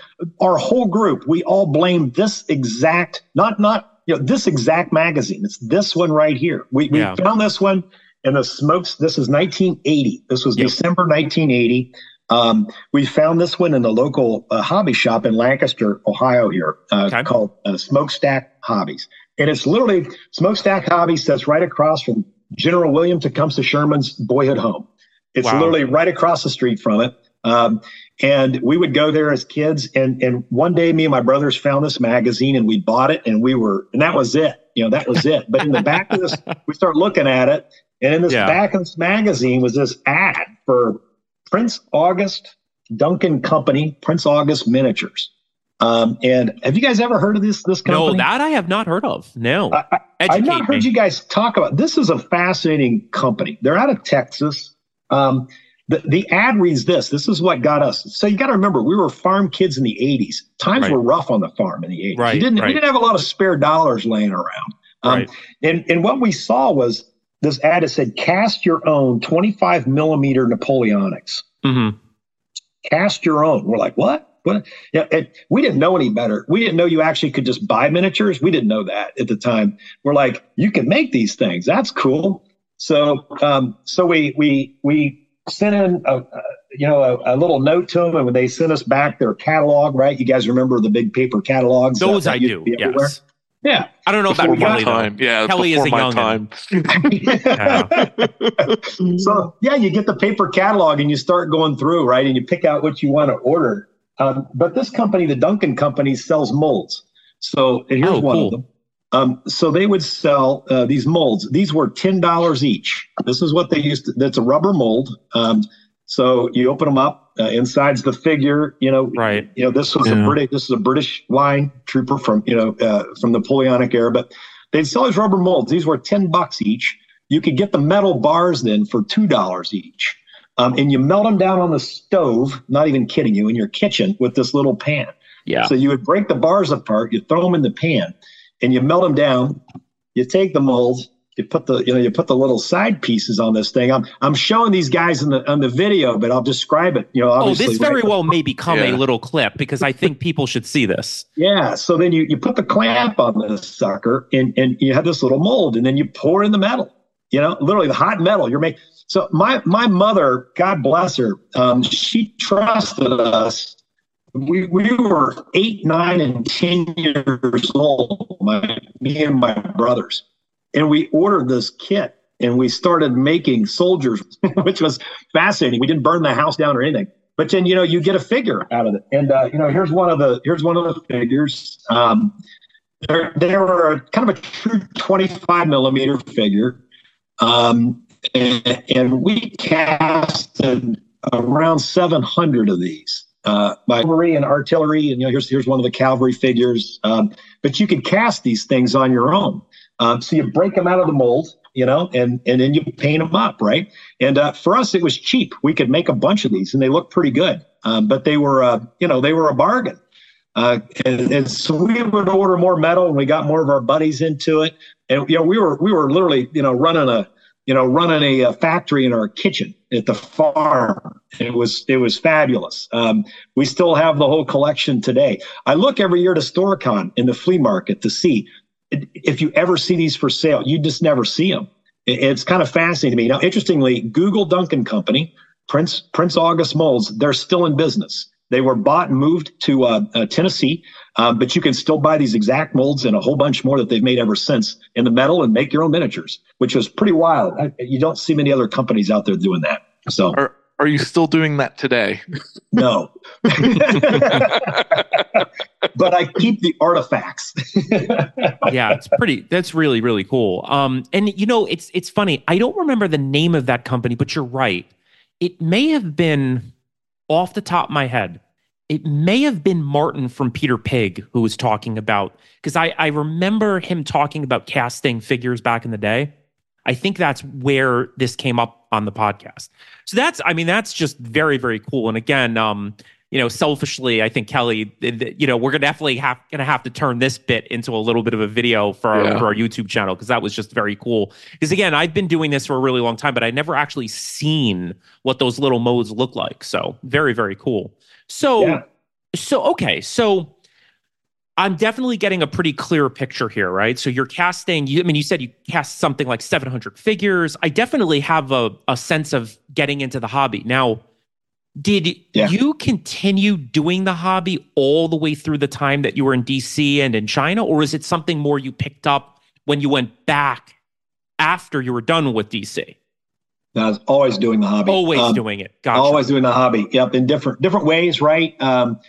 our whole group. We all blame this exact not not you know this exact magazine. It's this one right here. We we yeah. found this one in the smokes. This is 1980. This was yep. December 1980. Um, we found this one in the local uh, hobby shop in Lancaster, Ohio, here uh, okay. called uh, Smokestack Hobbies. And it's literally Smokestack Hobbies that's right across from General William Tecumseh Sherman's boyhood home. It's wow. literally right across the street from it. Um, and we would go there as kids. And, and one day, me and my brothers found this magazine and we bought it and we were, and that was it. You know, that was it. But in the back of this, we start looking at it. And in this yeah. back of this magazine was this ad for Prince August Duncan Company, Prince August Miniatures. Um, and have you guys ever heard of this this company? No, that I have not heard of. No, I, have not heard me. you guys talk about. This is a fascinating company. They're out of Texas. Um, the, the ad reads this. This is what got us. So you got to remember, we were farm kids in the '80s. Times right. were rough on the farm in the '80s. Right, we didn't right. we didn't have a lot of spare dollars laying around. Um, right. And and what we saw was this ad that said, "Cast your own 25 millimeter Napoleonics." Mm-hmm. Cast your own. We're like, what? What? Yeah, it, we didn't know any better. We didn't know you actually could just buy miniatures. We didn't know that at the time. We're like, you can make these things. That's cool. So, um, so we we we sent in a, a you know a, a, little note to them, and when they sent us back their catalog, right? You guys remember the big paper catalogs? Those I do. Yes. Yeah. I don't know before about Kelly. Time. Though. Yeah, Kelly is a young time. so yeah, you get the paper catalog and you start going through, right? And you pick out what you want to order. Um, but this company, the Duncan Company, sells molds. So here's oh, one cool. of them. Um, so they would sell uh, these molds. These were ten dollars each. This is what they used. To, that's a rubber mold. Um, so you open them up. Uh, inside's the figure. You know, right. You know, this was yeah. a British. This is a British line trooper from you know uh, from the Napoleonic era. But they'd sell these rubber molds. These were ten bucks each. You could get the metal bars then for two dollars each. Um, and you melt them down on the stove. Not even kidding you, in your kitchen with this little pan. Yeah. So you would break the bars apart. You throw them in the pan, and you melt them down. You take the molds, you put the you know you put the little side pieces on this thing. I'm I'm showing these guys in the on the video, but I'll describe it. You know, oh, this very right well may become yeah. a little clip because I think people should see this. Yeah. So then you you put the clamp on this sucker, and and you have this little mold, and then you pour in the metal. You know, literally the hot metal. You're making. So my my mother, God bless her, um, she trusted us. We we were eight, nine, and ten years old. My me and my brothers and we ordered this kit and we started making soldiers, which was fascinating. We didn't burn the house down or anything. but then you know you get a figure out of it, and uh, you know here's one of the here's one of the figures. Um, there, there were kind of a true 25 millimeter figure, um, and, and we casted around 700 of these uh, by cavalry and artillery. And you know, here's here's one of the cavalry figures. Um, but you could cast these things on your own. Um, so you break them out of the mold, you know, and and then you paint them up, right? And uh, for us, it was cheap. We could make a bunch of these, and they looked pretty good. Um, but they were, uh, you know, they were a bargain. Uh, and, and, so we would order more metal, and we got more of our buddies into it. And you know, we were we were literally, you know, running a you know running a, a factory in our kitchen at the farm. It was it was fabulous. Um, we still have the whole collection today. I look every year to Historicon in the flea market to see if you ever see these for sale. You just never see them. It's kind of fascinating to me. Now, interestingly, Google Duncan Company, Prince Prince August molds, they're still in business. They were bought and moved to uh, uh, Tennessee, uh, but you can still buy these exact molds and a whole bunch more that they've made ever since in the metal and make your own miniatures, which was pretty wild. I, you don't see many other companies out there doing that. So. Are, are you still doing that today? No. but I keep the artifacts. yeah, it's pretty that's really really cool. Um and you know, it's it's funny. I don't remember the name of that company, but you're right. It may have been off the top of my head, it may have been Martin from Peter Pig who was talking about because I, I remember him talking about casting figures back in the day. I think that's where this came up on the podcast. So that's, I mean, that's just very, very cool. And again, um, you know, selfishly, I think Kelly, you know, we're gonna definitely have gonna have to turn this bit into a little bit of a video for our, yeah. for our YouTube channel because that was just very cool. Because again, I've been doing this for a really long time, but I never actually seen what those little modes look like. So very, very cool. So, yeah. so okay, so I'm definitely getting a pretty clear picture here, right? So you're casting, you, I mean, you said you cast something like 700 figures. I definitely have a, a sense of getting into the hobby. Now, did yeah. you continue doing the hobby all the way through the time that you were in DC and in China, or is it something more you picked up when you went back after you were done with DC? I was always doing the hobby. Always um, doing it. Gotcha. Always doing the hobby. Yep, in different different ways, right? Um,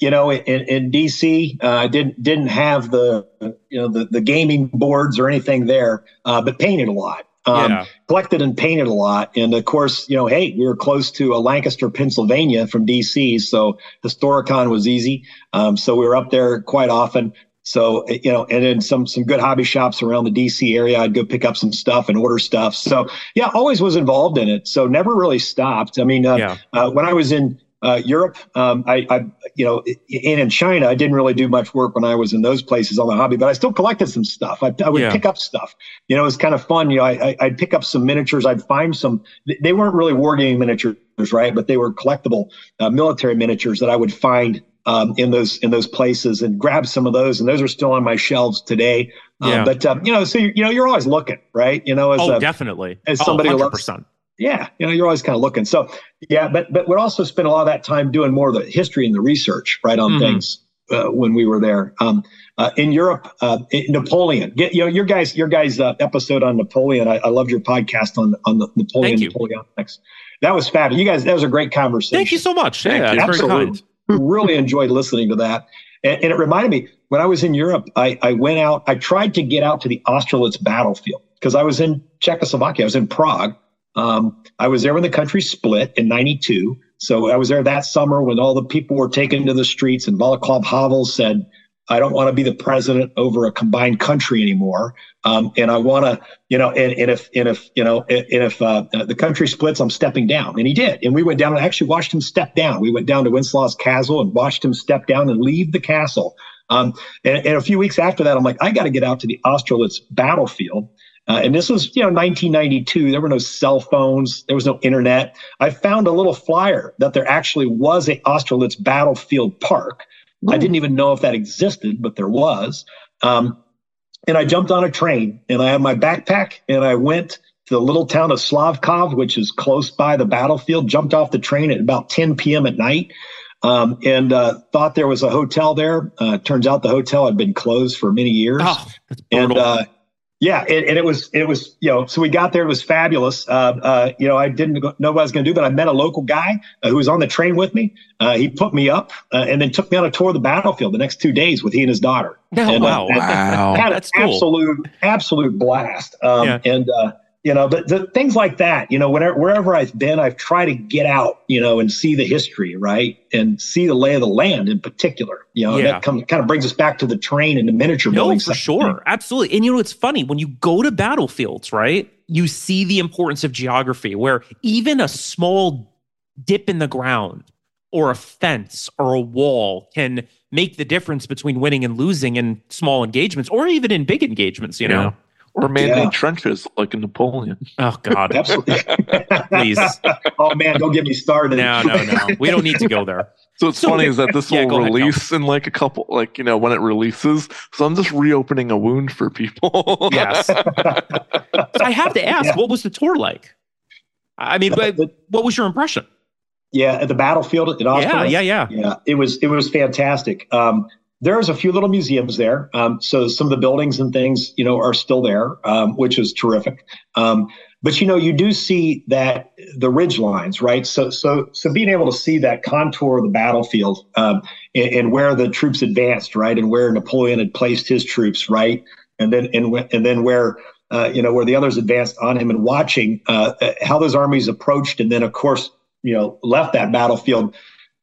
you know, in, in DC, I uh, didn't didn't have the you know the, the gaming boards or anything there, uh, but painted a lot um, yeah. collected and painted a lot. And of course, you know, hey, we were close to uh, Lancaster, Pennsylvania from DC. So Historicon was easy. Um, so we were up there quite often. So, you know, and then some, some good hobby shops around the DC area. I'd go pick up some stuff and order stuff. So yeah, always was involved in it. So never really stopped. I mean, uh, yeah. uh, when I was in, uh, Europe, um, I, I, you know, and in China, I didn't really do much work when I was in those places on the hobby, but I still collected some stuff. I, I would yeah. pick up stuff. You know, it was kind of fun. You know, I, would pick up some miniatures. I'd find some. They weren't really wargaming miniatures, right? But they were collectible uh, military miniatures that I would find um, in those in those places and grab some of those, and those are still on my shelves today. Um, yeah. but um, you know, so you know, you're always looking, right? You know, as oh, a, definitely as somebody oh, 100%. who loves yeah, you know, you're always kind of looking. So yeah, but but we'd also spend a lot of that time doing more of the history and the research, right, on mm-hmm. things uh, when we were there. Um, uh, in Europe, uh, Napoleon, get, you know, your guys, your guys' uh, episode on Napoleon. I, I loved your podcast on on the Napoleon Napoleonics. That was fabulous. You guys, that was a great conversation. Thank you so much. Yeah, absolutely. really enjoyed listening to that. And, and, it reminded me when I was in Europe, I, I went out, I tried to get out to the Austerlitz battlefield because I was in Czechoslovakia, I was in Prague, um, I was there when the country split in 92. So I was there that summer when all the people were taken to the streets and Václav Havel said, I don't want to be the president over a combined country anymore. Um, and I want to, you know, and, and, if, and if, you know, and if uh, the country splits, I'm stepping down. And he did. And we went down and actually watched him step down. We went down to Wenceslaus Castle and watched him step down and leave the castle. Um, and, and, a few weeks after that, I'm like, I got to get out to the Austerlitz battlefield. Uh, and this was, you know, 1992. There were no cell phones. There was no internet. I found a little flyer that there actually was a Austerlitz battlefield park. Ooh. I didn't even know if that existed, but there was. Um, and I jumped on a train and I had my backpack and I went to the little town of Slavkov, which is close by the battlefield, jumped off the train at about 10 p.m. at night. Um, and uh, thought there was a hotel there. Uh, turns out the hotel had been closed for many years. Oh, and uh, Yeah, and, and, it was it was you know so we got there it was fabulous. Uh, uh, you know I didn't know what I was going to do, but I met a local guy uh, who was on the train with me. Uh, he put me up uh, and then took me on a tour of the battlefield the next two days with he and his daughter. Oh, and, wow, wow, had That's an cool. absolute absolute blast. Um, yeah. And you know but the things like that you know whenever wherever i've been i've tried to get out you know and see the history right? And see the lay of the land in particular you know yeah. that come, kind of brings us back to the terrain and the miniature no, building for sure. Absolutely. And you know it's funny when you go to battlefields right you see the importance of geography where even a small dip in the ground or a fence or a wall can make the difference between winning and losing in small engagements or even in big engagements you know or man-made yeah. trenches like in Napoleon. Oh God, absolutely. Please. Oh man, don't get me started. No, no, no. We don't need to go there. So it's so, funny is that this yeah, will release ahead, in like a couple, like you know, when it releases. So I'm just reopening a wound for people. yes. so I have to ask, yeah. what was the tour like? I mean, but what was your impression? Yeah, at the battlefield at Austerlitz. Yeah, yeah, yeah. Yeah, it was it was fantastic. Um, there's a few little museums there. Um, so some of the buildings and things, you know, are still there, um, which is terrific. Um, but you know, you do see that the ridge lines, right? So, so, so being able to see that contour of the battlefield um, and, and, where the troops advanced, right, and where Napoleon had placed his troops, right, and then and and then where uh, you know where the others advanced on him, and watching uh, how those armies approached, and then of course, you know, left that battlefield.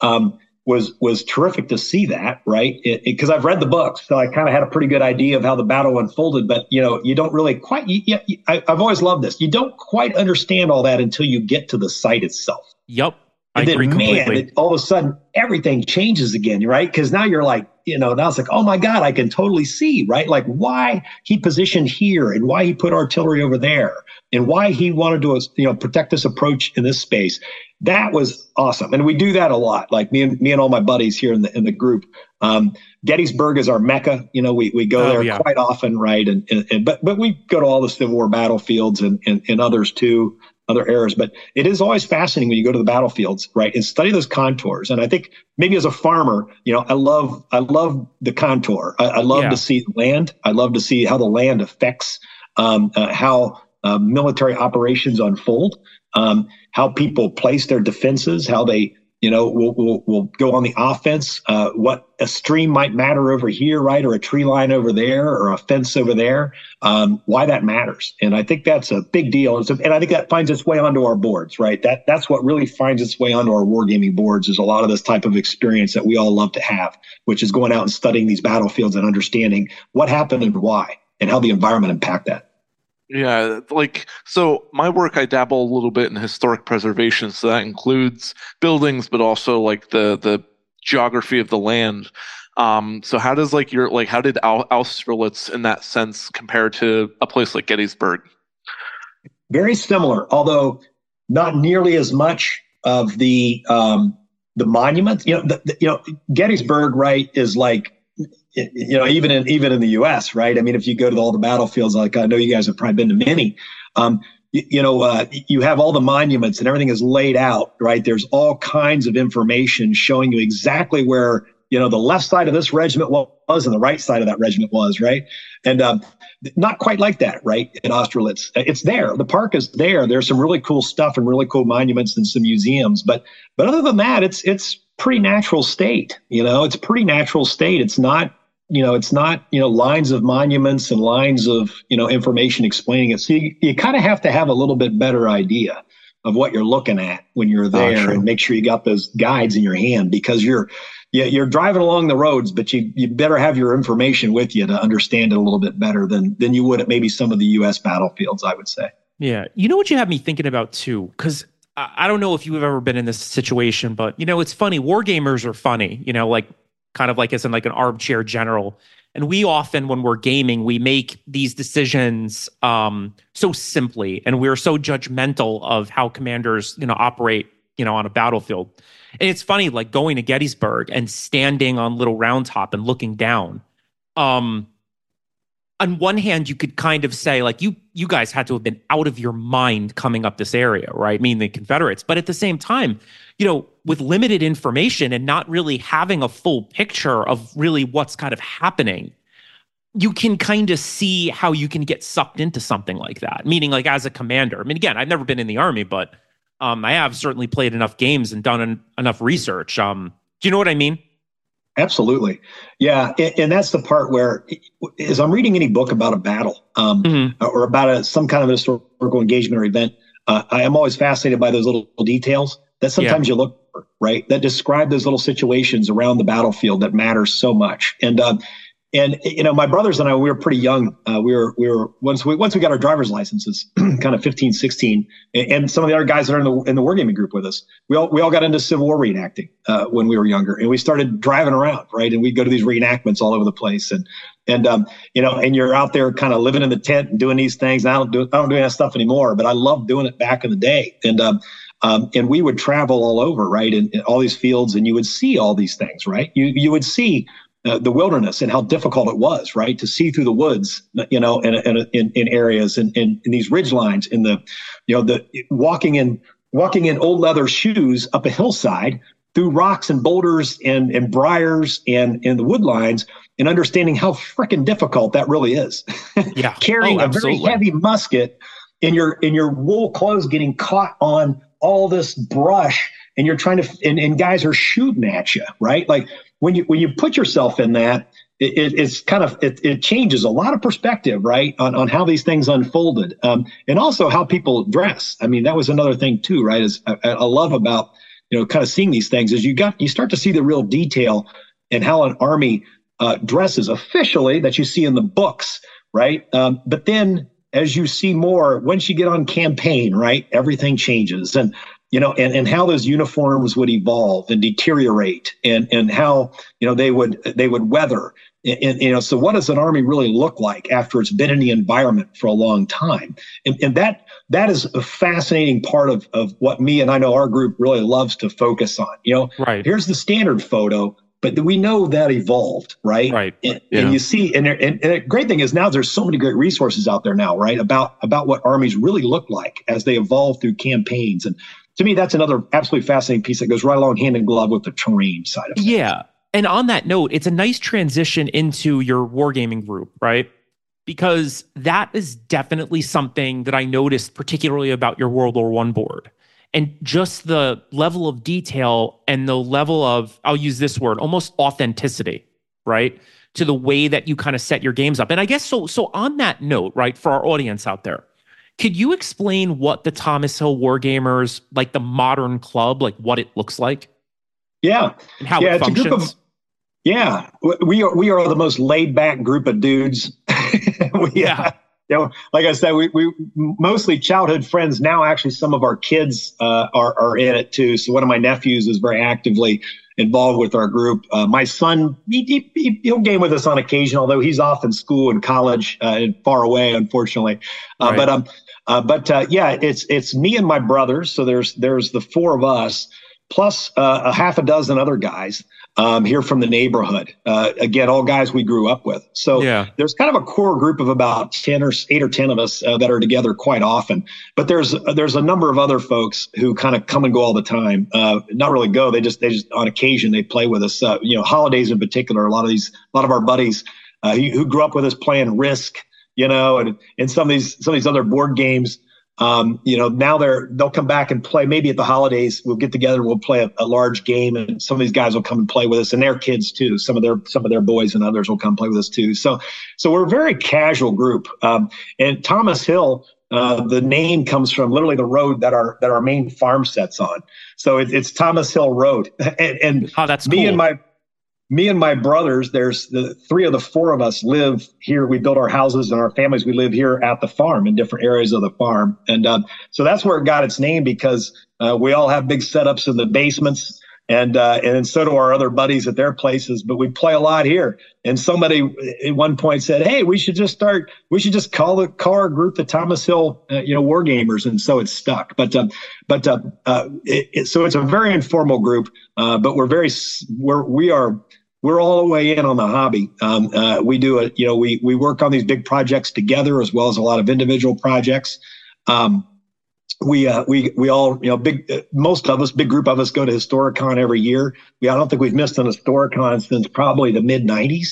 Um, was was terrific to see that, right? Because I've read the books, so I kind of had a pretty good idea of how the battle unfolded. But you know, you don't really quite. You, you, I, I've always loved this. You don't quite understand all that until you get to the site itself. Yep. I and then, man, it, all of a sudden everything changes again, right? Because now you're like, you know, now it's like, oh my God, I can totally see, right? Like why he positioned here and why he put artillery over there and why he wanted to, you know, protect this approach in this space that was awesome. And we do that a lot. Like me and me and all my buddies here in the in the group. Um, Gettysburg is our mecca. You know, we, we go oh, there yeah. quite often, right? And, and, and, but but we go to all the Civil War battlefields and, and and others too, other errors. But it is always fascinating when you go to the battlefields, right, and study those contours. And I think maybe as a farmer, you know, I love I love the contour. I, I love yeah. to see land. I love to see how the land affects um, uh, how uh, military operations unfold um, how people place their defenses, how they you know we'll, will, will go on the offense. Uh, what a stream might matter over here, right, or a tree line over there, or a fence over there. Um, why that matters, and I think that's a big deal. And, so, and I think that finds its way onto our boards, right? That that's what really finds its way onto our wargaming boards is a lot of this type of experience that we all love to have, which is going out and studying these battlefields and understanding what happened and why, and how the environment impact that. Yeah, like so my work I dabble a little bit in historic preservation, so that includes buildings but also like the the geography of the land. Um, so how does like your like how did Austerlitz in that sense compare to a place like Gettysburg? Very similar, although not nearly as much of the um, the monuments. You know, the, the, you know Gettysburg, right, is like you know, even in even in the U.S., right? I mean, if you go to all the battlefields, like I know you guys have probably been to many, um, you, you, know, uh, you have all the monuments and everything is laid out, right? There's all kinds of information showing you exactly where you know the left side of this regiment was and the right side of that regiment was, right? And um, not quite like that, right? In Austerlitz, it's there. The park is there. There's some really cool stuff and really cool monuments and some museums, but but other than that, it's it's pretty natural state. You know, it's pretty natural state. It's not you know, it's not, you know, lines of monuments and lines of, you know, information explaining it. So you, you kind of have to have a little bit better idea of what you're looking at when you're oh, there oh, and make sure you got those guides in your hand because you're, yeah, you're driving along the roads, but you, you better have your information with you to understand it a little bit better than, than you would at maybe some of the U.S. battlefields, I would say. Yeah. You know what you have me thinking about too? Because I don't know if you've ever been in this situation, but you know, it's funny. War gamers are funny. You know, like kind of like as in like an armchair general. And we often, when we're gaming, we make these decisions um, so simply, and we're so judgmental of how commanders, you know, operate, you know, on a battlefield. And it's funny, like going to Gettysburg and standing on Little Round Top and looking down. Um, on one hand, you could kind of say, like, you you guys had to have been out of your mind coming up this area, right? I mean, the Confederates. But at the same time, you know, with limited information and not really having a full picture of really what's kind of happening, you can kind of see how you can get sucked into something like that. Meaning, like as a commander. I mean, again, I've never been in the army, but um, I have certainly played enough games and done en- enough research. Um, do you know what I mean? Absolutely, yeah, and, and, that's the part where, as I'm reading any book about a battle um, mm-hmm. or about a, some kind of historical engagement or event, uh, I am always fascinated by those little details that sometimes yeah. you look for, right? That describe those little situations around the battlefield that matter so much. And uh, and you know my brothers and i we were pretty young. Uh, we were we were once we once we got our driver's licenses kind of 15 16 and some of the other guys that are in the in the wargaming group with us we all we all got into civil war reenacting uh, when we were younger. And we started driving around right? And we'd go to these reenactments all over the place. And and um, you know and you're out there kind of living in the tent and doing these things. And i don't do i don't do that stuff anymore but i love doing it back in the day. And um, um, and we would travel all over, right, in, in, all these fields, and you would see all these things, right? You you would see uh, the wilderness and how difficult it was, right, to see through the woods, you know, in in, in, in areas and in, in, these ridge lines, in the, you know, the walking in walking in old leather shoes up a hillside through rocks and boulders and and briars and in the wood lines, and understanding how freaking difficult that really is. Yeah, carrying oh, a very heavy musket in your in your wool clothes, getting caught on all this brush, and you're trying to, and, and guys are shooting at you, right, like when you when you put yourself in that, it, it's kind of it, it, changes a lot of perspective, right, on, on how these things unfolded, um, and also how people dress. I mean, that was another thing too, right? Is I, I love about you know kind of seeing these things is you got you start to see the real detail and how an army uh, dresses officially that you see in the books, right? Um, but then as you see more, once you get on campaign, right, everything changes. And you know, and, and how those uniforms would evolve and deteriorate and, and how, you know, they would, they would weather. And, and, you know, so what does an army really look like after it's been in the environment for a long time? And, and that, that is a fascinating part of, of what me and I know our group really loves to focus on. You know, right. here's the standard photo, but we know that evolved, right? Right. And, yeah. and you see, and, and, and, the great thing is now there's so many great resources out there now, right? About about what armies really look like as they evolve through campaigns and to me, that's another absolutely fascinating piece that goes right along hand in glove with the terrain side of it. Yeah. And on that note, it's a nice transition into your wargaming group, right? Because that is definitely something that I noticed, particularly about your World War One board. And just the level of detail and the level of, I'll use this word, almost authenticity, right? To the way that you kind of set your games up. And I guess so, so on that note, right, for our audience out there, could you explain what the Thomas Hill Wargamers, like the modern club, like what it looks like? Yeah. And how yeah, it functions? Of, yeah. We are we are the most laid back group of dudes. we, yeah. You know, like I said, we, we mostly childhood friends. Now, actually, some of our kids uh, are, are in it too. So one of my nephews is very actively involved with our group. Uh, my son, he, he, will game with us on occasion, although he's off in school and college uh, and far away, unfortunately. Uh, right. But um, uh, but uh, yeah, it's it's me and my brothers. So there's there's the four of us plus uh, a half a dozen other guys um, here from the neighborhood. Uh, again, all guys we grew up with. So yeah. there's kind of a core group of about ten or eight or ten of us uh, that are together quite often. But there's there's a number of other folks who kind of come and go all the time. Uh, not really go. They just they just on occasion they play with us. you know, holidays in particular. A lot of these a lot of our buddies who, who grew up with us playing Risk you know, and and some of these some of these other board games. Um, you know, now they're they'll come back and play. Maybe at the holidays, we'll get together and we'll play a, a, large game, and some of these guys will come and play with us, and their kids too. Some of their some of their boys and others will come play with us too. So, so we're a very casual group. Um, and Thomas Hill, uh, the name comes from literally the road that our that our main farm sets on. So it, it's Thomas Hill Road, and, and oh, that's me cool. and my me and my brothers, there's the three of the four of us live here. We build our houses and our families. We live here at the farm in different areas of the farm. And uh, so that's where it got its name because uh, we all have big setups in the basements. And, uh, and so do our other buddies at their places, but we play a lot here. And somebody at one point said, Hey, we should just start, we should just call the car group the Thomas Hill, uh, you know, War Gamers. And so it's stuck. But, but, uh, uh, it, it, so it's a very informal group, but we're very, we're, we are, we're all the way in on the hobby. Um, uh, we do it, you know, we we work on these big projects together as well as a lot of individual projects. Um, we uh, we we all you know big uh, most of us big group of us go to Historicon every year. We I don't think we've missed an Historicon since probably the mid '90s.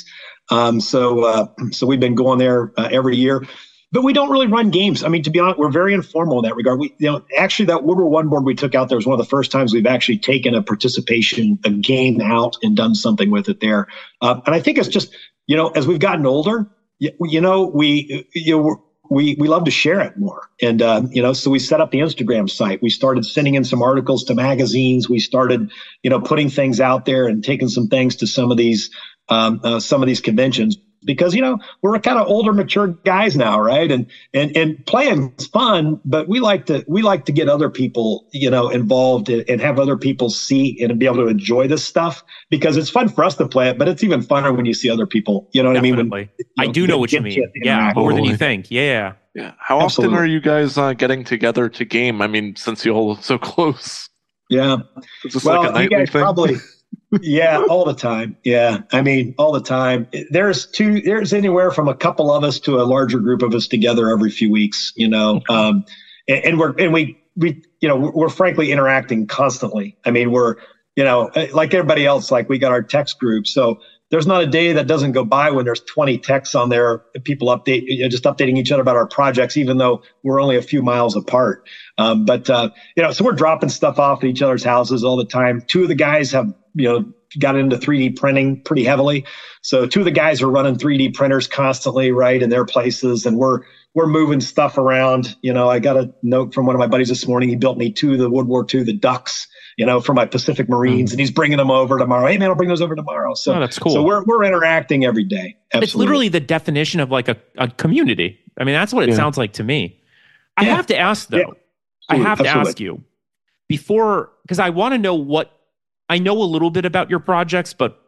Um, so uh, so we've been going there uh, every year but we don't really run games. I mean, to be honest, we're very informal in that regard. We, you know, actually, that World War One board we took out there was one of the first times we've actually taken a participation, a game out, and done something with it there. Uh, and I think it's just, you know, as we've gotten older, you, you know, we, you know, we we love to share it more, and uh, you know, so we set up the Instagram site. We started sending in some articles to magazines. We started, you know, putting things out there and taking some things to some of these um, uh, some of these conventions because you know we're kind of older mature guys now right? And and and playing is fun but we like to we like to get other people you know involved and have other people see and be able to enjoy this stuff because it's fun for us to play it but it's even funner when you see other people you know what Definitely. i mean? When, you know, i do know what you mean. yeah more than you think. Yeah yeah how Absolutely. often are you guys uh, getting together to game? I mean since you all live so close. Yeah. Well, like a nightly thing? probably yeah, all the time. Yeah, I mean, all the time. There's two. There's anywhere from a couple of us to a larger group of us together every few weeks. You know, um, and, and we're and we we you know we're, we're frankly interacting constantly. I mean, we're you know like everybody else. Like we got our text group, so there's not a day that doesn't go by when there's 20 texts on there, people update, you know, just updating each other about our projects, even though we're only a few miles apart. Um, but uh, you know, so we're dropping stuff off at each other's houses all the time. Two of the guys have you know got into 3D printing pretty heavily. So two of the guys are running 3D printers constantly, right, in their places, and we're we're moving stuff around. You know, I got a note from one of my buddies this morning. He built me two the World War II, the ducks, you know, for my Pacific Marines, mm. and he's bringing them over tomorrow. Hey man, I'll bring those over tomorrow. So oh, that's cool. So we're we're interacting every day. Absolutely. It's literally the definition of like a, a community. I mean, that's what it yeah. sounds like to me. I yeah. have to ask though. Yeah. I have Absolutely. to ask you before because I want to know what I know a little bit about your projects, but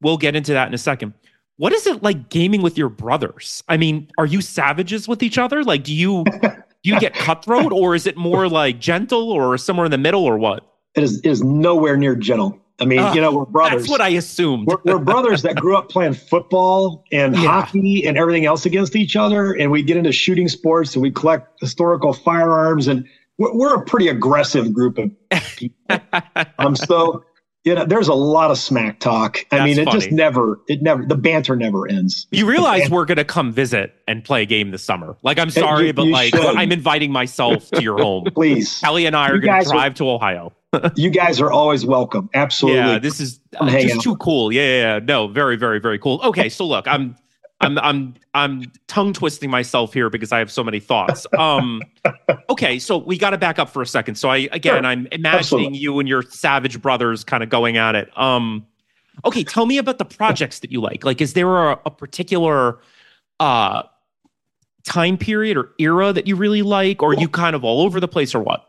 we'll get into that in a second. What is it like gaming with your brothers? I mean, are you savages with each other? Like, do you do you get cutthroat, or is it more like gentle, or somewhere in the middle, or what? It is, it is nowhere near gentle. I mean, uh, you know, we're brothers. That's what I assumed. we're, we're, brothers that grew up playing football and yeah. hockey and everything else against each other, and we get into shooting sports and we collect historical firearms and we're a pretty aggressive group of people. um, so you know, there's a lot of smack talk. I mean, it funny. just never, it never, the banter never ends. You realize we're going to come visit and play a game this summer. Like, I'm sorry, you, but like, should. I'm inviting myself to your home. Please. Kelly and I are going to drive are, to Ohio. you guys are always welcome. Absolutely. Yeah, this is uh, just too cool. Yeah, yeah, yeah. No, very, very, very cool. Okay, so look, I'm I'm I'm I'm tongue twisting myself here because I have so many thoughts. Um, okay, so we got to back up for a second. So I again, sure. I'm imagining Absolutely. you and your savage brothers kind of going at it. Um, okay, tell me about the projects that you like. Like, is there a, a particular uh, time period or era that you really like, or you kind of all over the place, or what?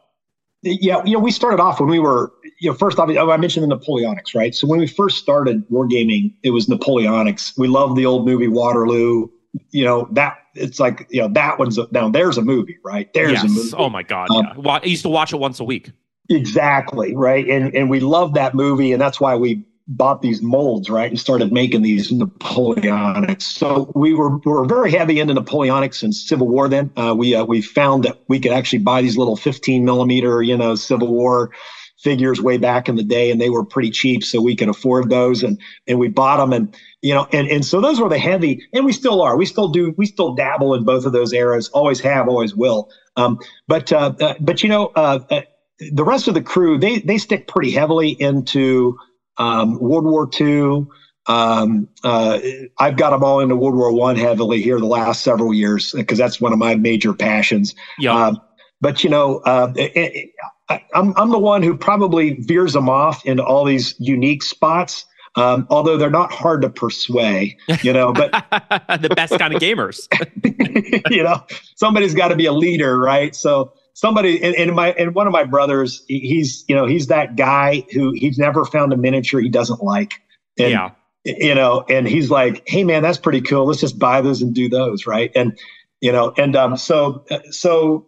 Yeah, you know, we started off when we were, you know, first off, I mentioned the Napoleonics, right? So when we first started wargaming, it was Napoleonics. We loved the old movie Waterloo. You know, that it's like, you know, that one's a, now there's a movie, right? There's yes. a movie. Oh my God. Um, yeah. Well, I used to watch it once a week. Exactly. Right. And and we love that movie. And that's why we bought these molds, right, and started making these Napoleonics. So we were we were very heavy into Napoleonics and Civil War. Then uh, we uh, we found that we could actually buy these little 15 millimeter, you know, Civil War figures way back in the day, and they were pretty cheap, so we could afford those, and and we bought them, and you know, and and so those were the heavy, and we still are. We still do. We still dabble in both of those eras. Always have. Always will. Um, but uh, uh but you know. Uh, uh, the rest of the crew, they they stick pretty heavily into um, World War II. Um, uh, I've got them all into World War One heavily here the last several years because that's one of my major passions. Yeah. Um, but you know, uh, it, it, I, I'm I'm the one who probably veers them off into all these unique spots. Um, although they're not hard to persuade, you know, but the best kind of gamers, you know, somebody's got to be a leader, right? So somebody and, and my and one of my brothers he's you know he's that guy who he's never found a miniature he doesn't like and, yeah you know and he's like hey man that's pretty cool let's just buy those and do those right and you know and um, so so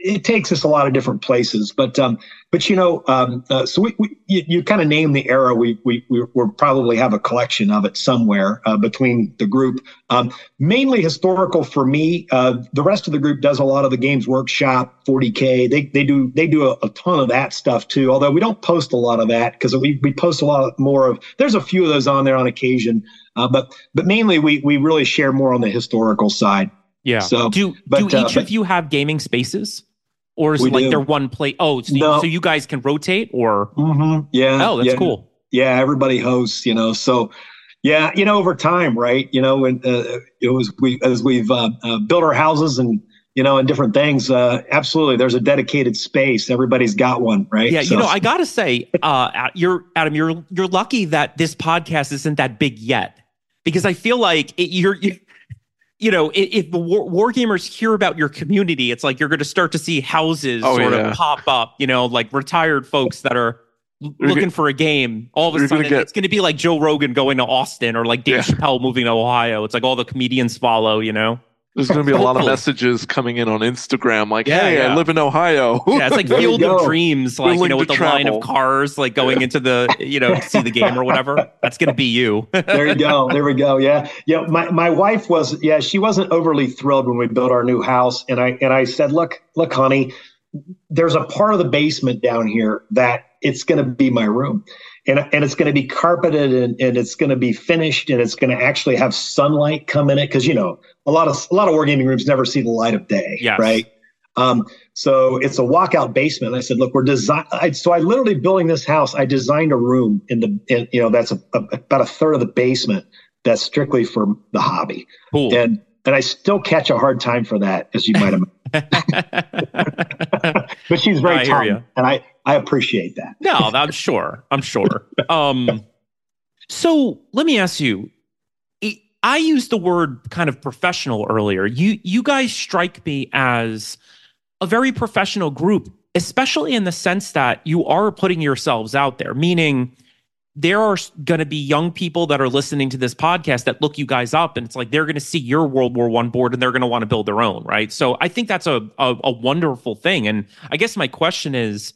it takes us a lot of different places but um, but you know um, uh, so we, we you, you kind of name the era we we we will probably have a collection of it somewhere uh, between the group um, mainly historical for me uh, the rest of the group does a lot of the games workshop 40k they they do they do a, a ton of that stuff too although we don't post a lot of that because we we post a lot more of there's a few of those on there on occasion Uh, but but mainly we we really share more on the historical side. Yeah. So do but, do each uh, of you have gaming spaces? Or is like do. they're one plate? Oh, so, no. you, so, you, guys can rotate or? Mm-hmm. Yeah. Oh, that's yeah. cool. Yeah, everybody hosts, you know. So yeah, you know, over time, right? You know, when uh, it was we as we've uh, uh, built our houses and you know, and different things. Uh, absolutely, there's a dedicated space. Everybody's got one, right? Yeah, so. you know, I gotta say, uh, you're Adam, you're you're lucky that this podcast isn't that big yet, because I feel like it, you're. You, you know, if, if the war, war, gamers hear about your community, it's like you're going to start to see houses oh, sort yeah. of pop up. You know, like retired folks that are looking for a game. All of a sudden, get, it's going to be like Joe Rogan going to Austin or like Dave yeah. Chappelle moving to Ohio. It's like all the comedians follow. You know. There's going to be a lot of oh. messages coming in on Instagram, like, yeah, "Hey, yeah. I live in Ohio." yeah, it's like Field of Dreams, like you know, with the travel. line of cars, like going into the, you know, see the game or whatever. That's going to be you. there you go. There we go. Yeah, yeah. My my wife was, yeah, she wasn't overly thrilled when we built our new house, and I and I said, "Look, look, honey, there's a part of the basement down here that it's going to be my room." And, and it's going to be carpeted and, and it's going to be finished and it's going to actually have sunlight come in it because you know a lot of a lot of wargaming rooms never see the light of day yes. right? Um, so it's a walkout basement. I said look we're design I, so i literally building this house i designed a room in the in, you know that's a, a, about a third of the basement that's strictly for the hobby. Cool. and and i still catch a hard time for that as you might imagine. But she's very kind and i I appreciate that. no, I'm sure. I'm sure. Um, so let me ask you. I used the word kind of professional earlier. You you guys strike me as a very professional group, especially in the sense that you are putting yourselves out there, meaning there are going to be young people that are listening to this podcast that look you guys up and it's like they're going to see your world war one board and they're going to want to build their own right so i think that's a, a, a wonderful thing and i guess my question is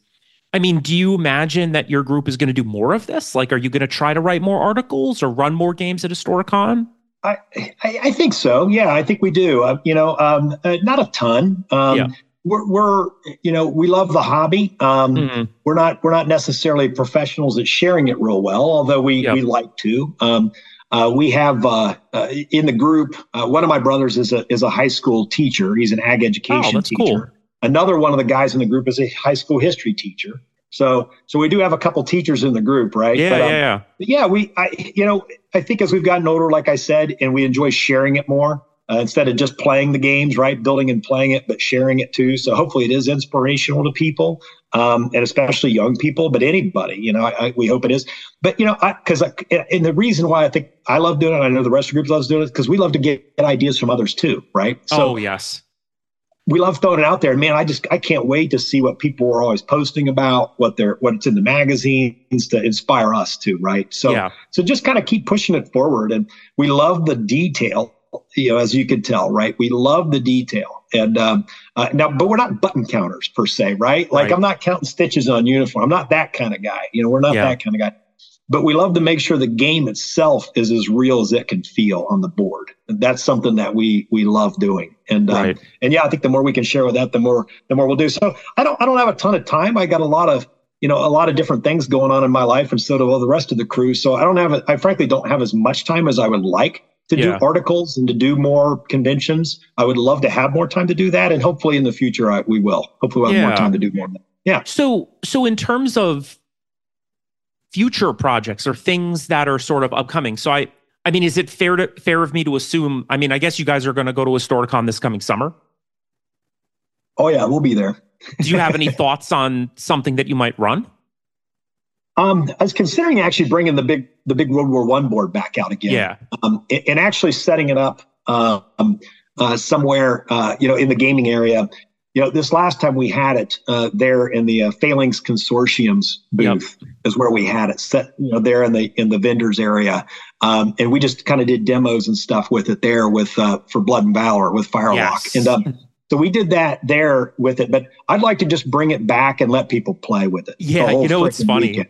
I mean, do you imagine that your group is going to do more of this? Like, are you going to try to write more articles or run more games at Historicon? I, I, I think so. Yeah, I think we do. Uh, you know, um, uh, not a ton. Um, yeah. We're, we're, you know, we love the hobby. Um, mm-hmm. We're not, we're not necessarily professionals at sharing it real well, although we, we like to. Um, uh, we have uh, uh, in the group. Uh, one of my brothers is a is a high school teacher. He's an ag education oh, teacher. Cool. Another one of the guys in the group is a high school history teacher. So, so we do have a couple teachers in the group, right? Yeah, but, um, yeah, yeah. we, I, you know, I think as we've gotten older, like I said, and we enjoy sharing it more uh, instead of just playing the games, right? Building and playing it, but sharing it too. So hopefully, it is inspirational to people, um, and especially young people, but anybody. You know, I, I, we hope it is. But you know, because and the reason why I think I love doing it, I know the rest of the group loves doing it, because we love to get ideas from others too, right? So, oh yes we love throwing it out there. Man, I just I can't wait to see what people are always posting about, what they're what's in the magazines to inspire us to, right? So yeah. so just kind of keep pushing it forward. And we love the detail, you know, as you can tell, right? We love the detail. And um, uh, now, but we're not button counters per se, right? Like right. I'm not counting stitches on uniform. I'm not that kind of guy. You know, we're not yeah. that kind of guy but we love to make sure the game itself is as real as it can feel on the board. That's something that we we love doing. And um, right. and yeah, I think the more we can share with that, the more the more we'll do. So I don't I don't have a ton of time. I got a lot of you know a lot of different things going on in my life, and so do all the rest of the crew. So I don't have a, I frankly don't have as much time as I would like to yeah. do articles and to do more conventions. I would love to have more time to do that, and hopefully in the future I, we will. Hopefully we'll have yeah. more time to do more. Yeah. So so in terms of future projects or things that are sort of upcoming. So I I mean, is it fair to fair of me to assume? I mean, I guess you guys are going to go to Historicon this coming summer. Oh yeah, we'll be there. Do you have any thoughts on something that you might run? Um, I was considering actually bringing the big the big World War One board back out again. Yeah. Um, and, and actually setting it up um, uh, somewhere, uh, you know, in the gaming area you know, this last time we had it uh, there in the uh, Phalanx Consortium's booth yep. is where we had it set, you know, there in the in the vendors area, um, and we just kind of did demos and stuff with it there with uh, for Blood and Valor with Firelock, yes. and um, so we did that there with it. But I'd like to just bring it back and let people play with it. Yeah, you know, it's funny. Weekend,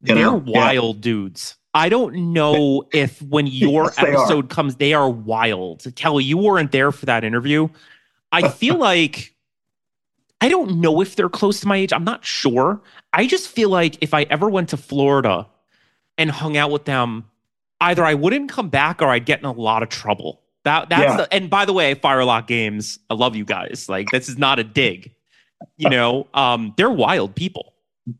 They're know? wild yeah. dudes. I don't know if when your yes, episode comes, they are wild. Kelly, you weren't there for that interview. I feel like I don't know if they're close to my age. I'm not sure. I just feel like if I ever went to Florida and hung out with them, either I wouldn't come back or I'd get in a lot of trouble. That that's yeah. the, and by the way, Firelock Games, I love you guys. Like this is not a dig. You know, um, they're wild people.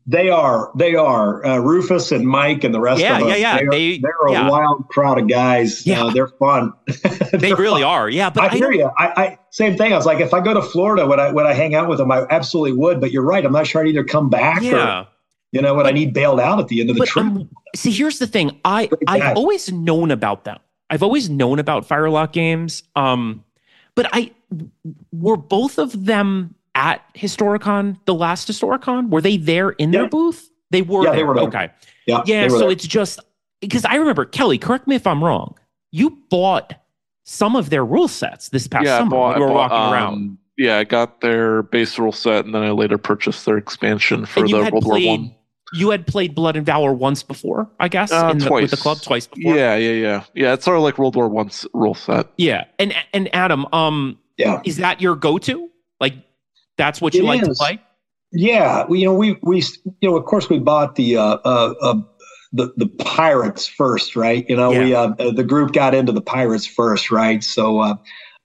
They are. They are. Uh, Rufus and Mike and the rest yeah, of us. Yeah, yeah, they, they are yeah. a wild crowd of guys. Yeah. Uh, they're fun. they're they really fun. are. Yeah, but I, I hear you. I, I, same thing. I was like, if I go to Florida, would I would I hang out with them? I absolutely would. But you're right. I'm not sure I'd either come back yeah. or you know, what I need bailed out at the end of the trip. Um, see, here's the thing. I I've always known about them. I've always known about Firelock games. Um, but I were both of them at Historicon, the last Historicon? Were they there in yeah. their booth? They were. Yeah, they were. There. Okay. Yeah. Yeah. So there. it's just because I remember Kelly. Correct me if I'm wrong. You bought some of their rule sets this past yeah, summer. Bought, we were bought, walking um, around. Yeah, I got their base rule set, and then I later purchased their expansion for the World played, War One you had played Blood and Valor once before, I guess, uh, the, twice with the club twice before. Yeah, yeah, yeah, yeah. It's sort of like World War One rule set. Yeah, and and Adam, um, yeah, is that your go-to? Like, that's what you it like is. to play? Yeah, you know, we we you know, of course, we bought the uh, uh, uh the the pirates first, right? You know, yeah. we uh, the group got into the pirates first, right? So, uh,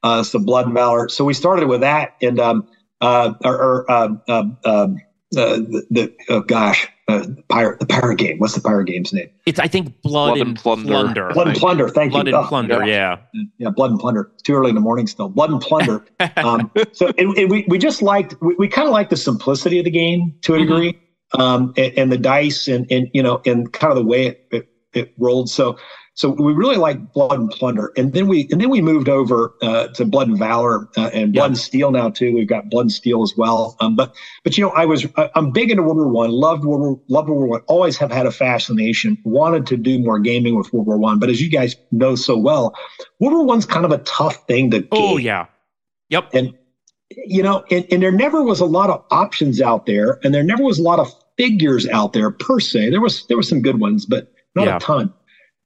uh, so Blood and Valor. So we started with that, and um, uh, or, or uh, uh, uh, the, the oh gosh, uh, pirate the pirate game. What's the pirate game's name? It's I think Blood, Blood and, and Plunder. Plunder. Blood and Plunder. Thank Blood you. Blood and oh, Plunder. Yeah. yeah. yeah, Blood and Plunder. It's too early in the morning still. Blood and Plunder. um, so it, it, we we just liked we, we kind of liked the simplicity of the game to a mm-hmm. degree, um, and, and, the dice and and you know and kind of the way it, it, it rolled. So so we really like Blood and Plunder, and then we and then we moved over uh, to Blood and Valor uh, and Blood and Steel now too. We've got Blood and Steel as well. Um, but but you know, I was I'm big into World War One. Loved World War loved World War One. Always have had a fascination. Wanted to do more gaming with World War One. But as you guys know so well, World War One's kind of a tough thing to. Oh yeah, yep. And you know, and, and there never was a lot of options out there, and there never was a lot of figures out there per se. There was there were some good ones, but not yeah. a ton.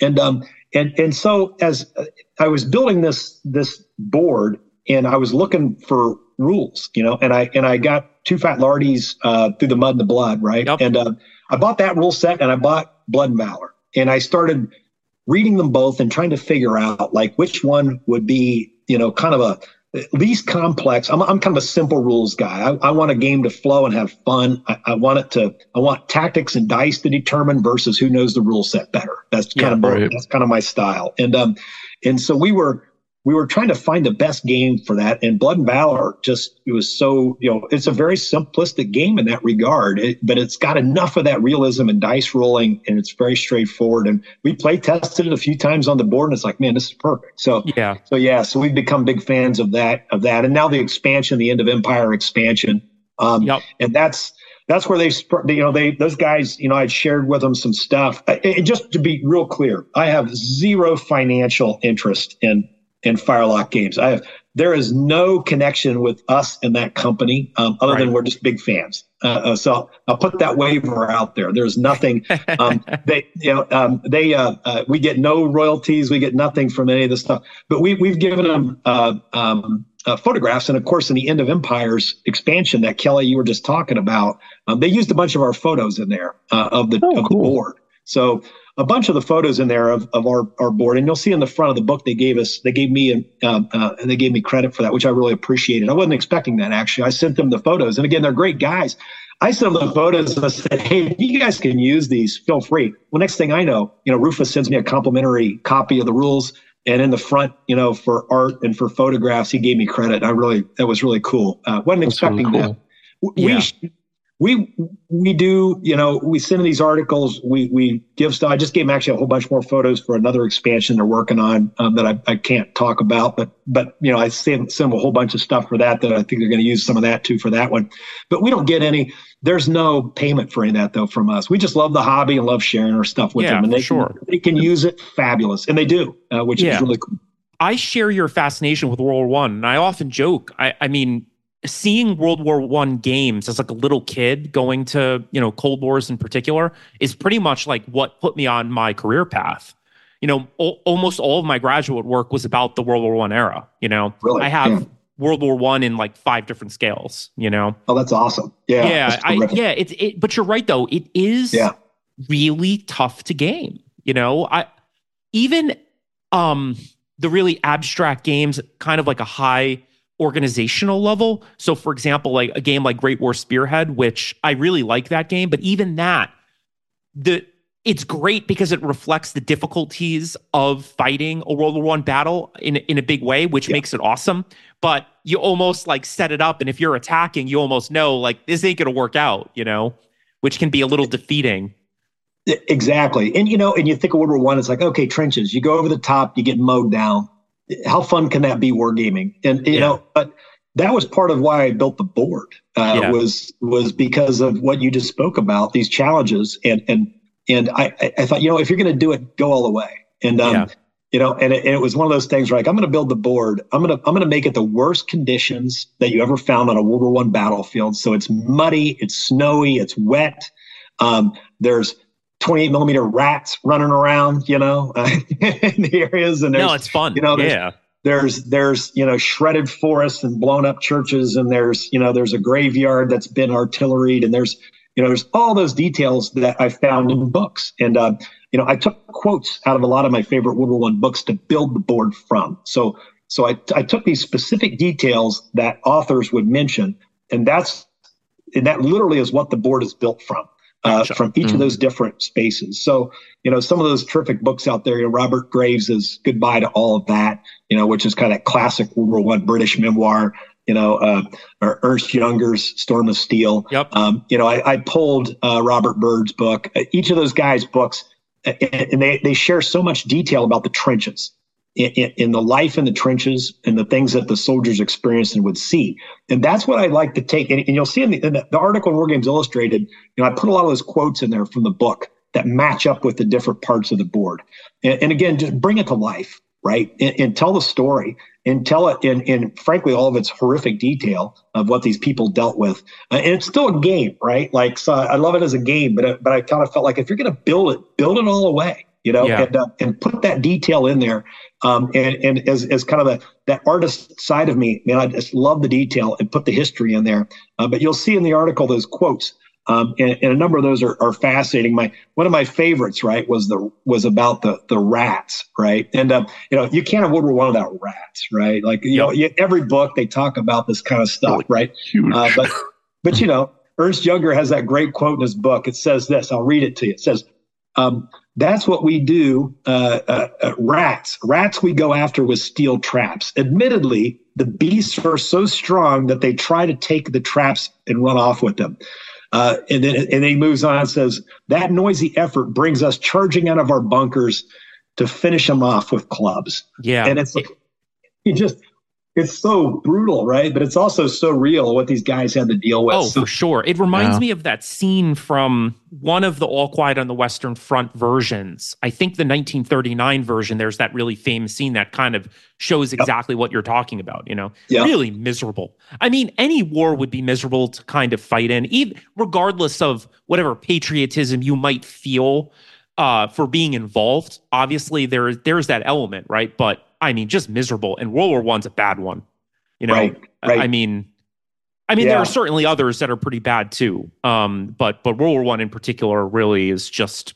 And um and and so as I was building this this board and I was looking for rules, you know, and I and I got Too Fat Lardies uh, through the mud and the blood, right? Yep. And uh, I bought that rule set and I bought Blood and Valor, and I started reading them both and trying to figure out like which one would be, you know, kind of a least complex. I'm, I'm kind of a simple rules guy. I, I want a game to flow and have fun. I, I, want it to, I want tactics and dice to determine versus who knows the rule set better. That's kind yeah, of, right. that's kind of my style. And, um, and so we were, we were trying to find the best game for that. And Blood and Valor just, it was so, you know, it's a very simplistic game in that regard, it, but it's got enough of that realism and dice rolling and it's very straightforward. And we play tested it a few times on the board and it's like, man, this is perfect. So, yeah. So, yeah. So we've become big fans of that, of that. And now the expansion, the end of Empire expansion. Um, yep. And that's, that's where they, you know, they, those guys, you know, I'd shared with them some stuff. It, just to be real clear, I have zero financial interest in and Firelock Games. I have there is no connection with us and that company um, other right. than we're just big fans. Uh, uh, so I'll put that waiver out there. There's nothing. Um, they you know um, they uh, uh, we get no royalties. We get nothing from any of this stuff. But we we've given them. Uh, um, uh, photographs, and of course, in the End of Empires expansion that Kelly you were just talking about, um, they used a bunch of our photos in there of the oh, of cool. the board. So a bunch of the photos in there of, of our, our board, and you'll see in the front of the book they gave us they gave me uh, uh, they gave me credit for that, which I really appreciated. I wasn't expecting that actually. I sent them the photos, and again, they're great guys. I sent them the photos and I said, "Hey, you guys can use these, feel free." Well, next thing I know, you know, Rufus sends me a complimentary copy of the rules, and in the front, you know, for art and for photographs, he gave me credit. I really that was really cool. Uh, wasn't That's expecting really cool. that. We yeah we we do you know we send these articles we we give stuff i just gave them actually a whole bunch more photos for another expansion they're working on um, that I, I can't talk about but but you know i send, send them a whole bunch of stuff for that that i think they're going to use some of that too for that one but we don't get any there's no payment for any of that though from us we just love the hobby and love sharing our stuff with yeah, them and they sure. can, they can use it fabulous and they do uh, which yeah. is really cool I share your fascination with World War One, and I often joke. I, I mean, seeing World War One games as like a little kid going to you know Cold Wars in particular is pretty much like what put me on my career path. You know, o- almost all of my graduate work was about the World War One era. You know, really? I have yeah. World War One in like five different scales. You know, oh, that's awesome. Yeah, yeah, I, yeah. It's it, but you're right though. It is yeah. really tough to game. You know, I even um, the really abstract games, kind of like a high organizational level. So, for example, like a game like Great War Spearhead, which I really like that game, but even that, the it's great because it reflects the difficulties of fighting a World War One battle in in a big way, which yeah. makes it awesome. But you almost like set it up, and if you're attacking, you almost know like this ain't gonna work out, you know, which can be a little defeating. Exactly, and you know, and you think of World War One, it's like okay, trenches. You go over the top, you get mowed down. How fun can that be wargaming? And you yeah. know, but that was part of why I built the board. Uh, yeah. Was was because of what you just spoke about these challenges and and and I, I thought, you know, if you're going to do it, go all the way. And, um, yeah. you know, and it, and it was one of those things where like, I'm going to build the board. I'm going to, I'm going to make it the worst conditions that you ever found on a World War One battlefield. So it's muddy, it's snowy, it's wet. Um, there's 28 millimeter rats running around, you know, uh, in the areas. And no, it's fun. You know, yeah. There's there's you know shredded forests and blown up churches, and there's you know there's a graveyard that's been artilleried, and there's you know, there's all those details that I found in books. And, uh, you know, I took quotes out of a lot of my favorite World War One books to build the board from. So, so I, I took these specific details that authors would mention, and that's, and that literally is what the board is built from. Uh, gotcha. from each mm. of those different spaces. So, you know, some of those terrific books out there, you know, Robert Graves' is Goodbye to All of That, you know, which is kind of classic World War One British memoir you know, uh, or Ernst Junger's Storm of Steel. Yep. Um, you know, I, I pulled uh, Robert Byrd's book. Uh, each of those guys' books, and they they share so much detail about the trenches, in, in, the life in the trenches, and the things that the soldiers experienced and would see. And that's what I like to take. And, and you'll see in the, in the, the article in War Games Illustrated, you know, I put a lot of those quotes in there from the book that match up with the different parts of the board. And, and again, just bring it to life, right? And, and tell the story and tell it in, in frankly all of its horrific detail of what these people dealt with. Uh, and it's still a game, right? Like, so I love it as a game, but uh, but I kind of felt like if you're going to build it, build it all away you know, yeah. and uh, and put that detail in there. Um, and and as as kind of the that artist side of me, man, I just love the detail and put the history in there. Uh, but you'll see in the article those quotes um, and, and, a number of those are, are, fascinating. My one of my favorites, right, was the was about the the rats, right? And um, you know, you can't have World War One without rats, right? Like you yep. know, every book they talk about this kind of stuff, right? Uh, but but you know, Ernst Junger has that great quote in his book. It says this. I'll read it to you. It says. Um, that's what we do. Uh, uh, uh, rats, rats, we go after with steel traps. Admittedly, the beasts are so strong that they try to take the traps and run off with them. Uh, and then and then he moves on and says that noisy effort brings us charging out of our bunkers to finish them off with clubs. Yeah, and it's like you just it's so brutal, right? But it's also so real what these guys had to deal with. Oh, so, for sure. It reminds yeah. me of that scene from one of the All Quiet on the Western Front versions. I think the 1939 version, there's that really famous scene that kind of shows exactly yep. what you're talking about, you know? Yep. Really miserable. I mean, any war would be miserable to kind of fight in, even regardless of whatever patriotism you might feel uh, for being involved. Obviously, there there's that element, right? But I mean, just miserable. And World War One's a bad one. You know, right, right. I mean, I mean, yeah. there are certainly others that are pretty bad too. Um, but but World War One in particular really is just,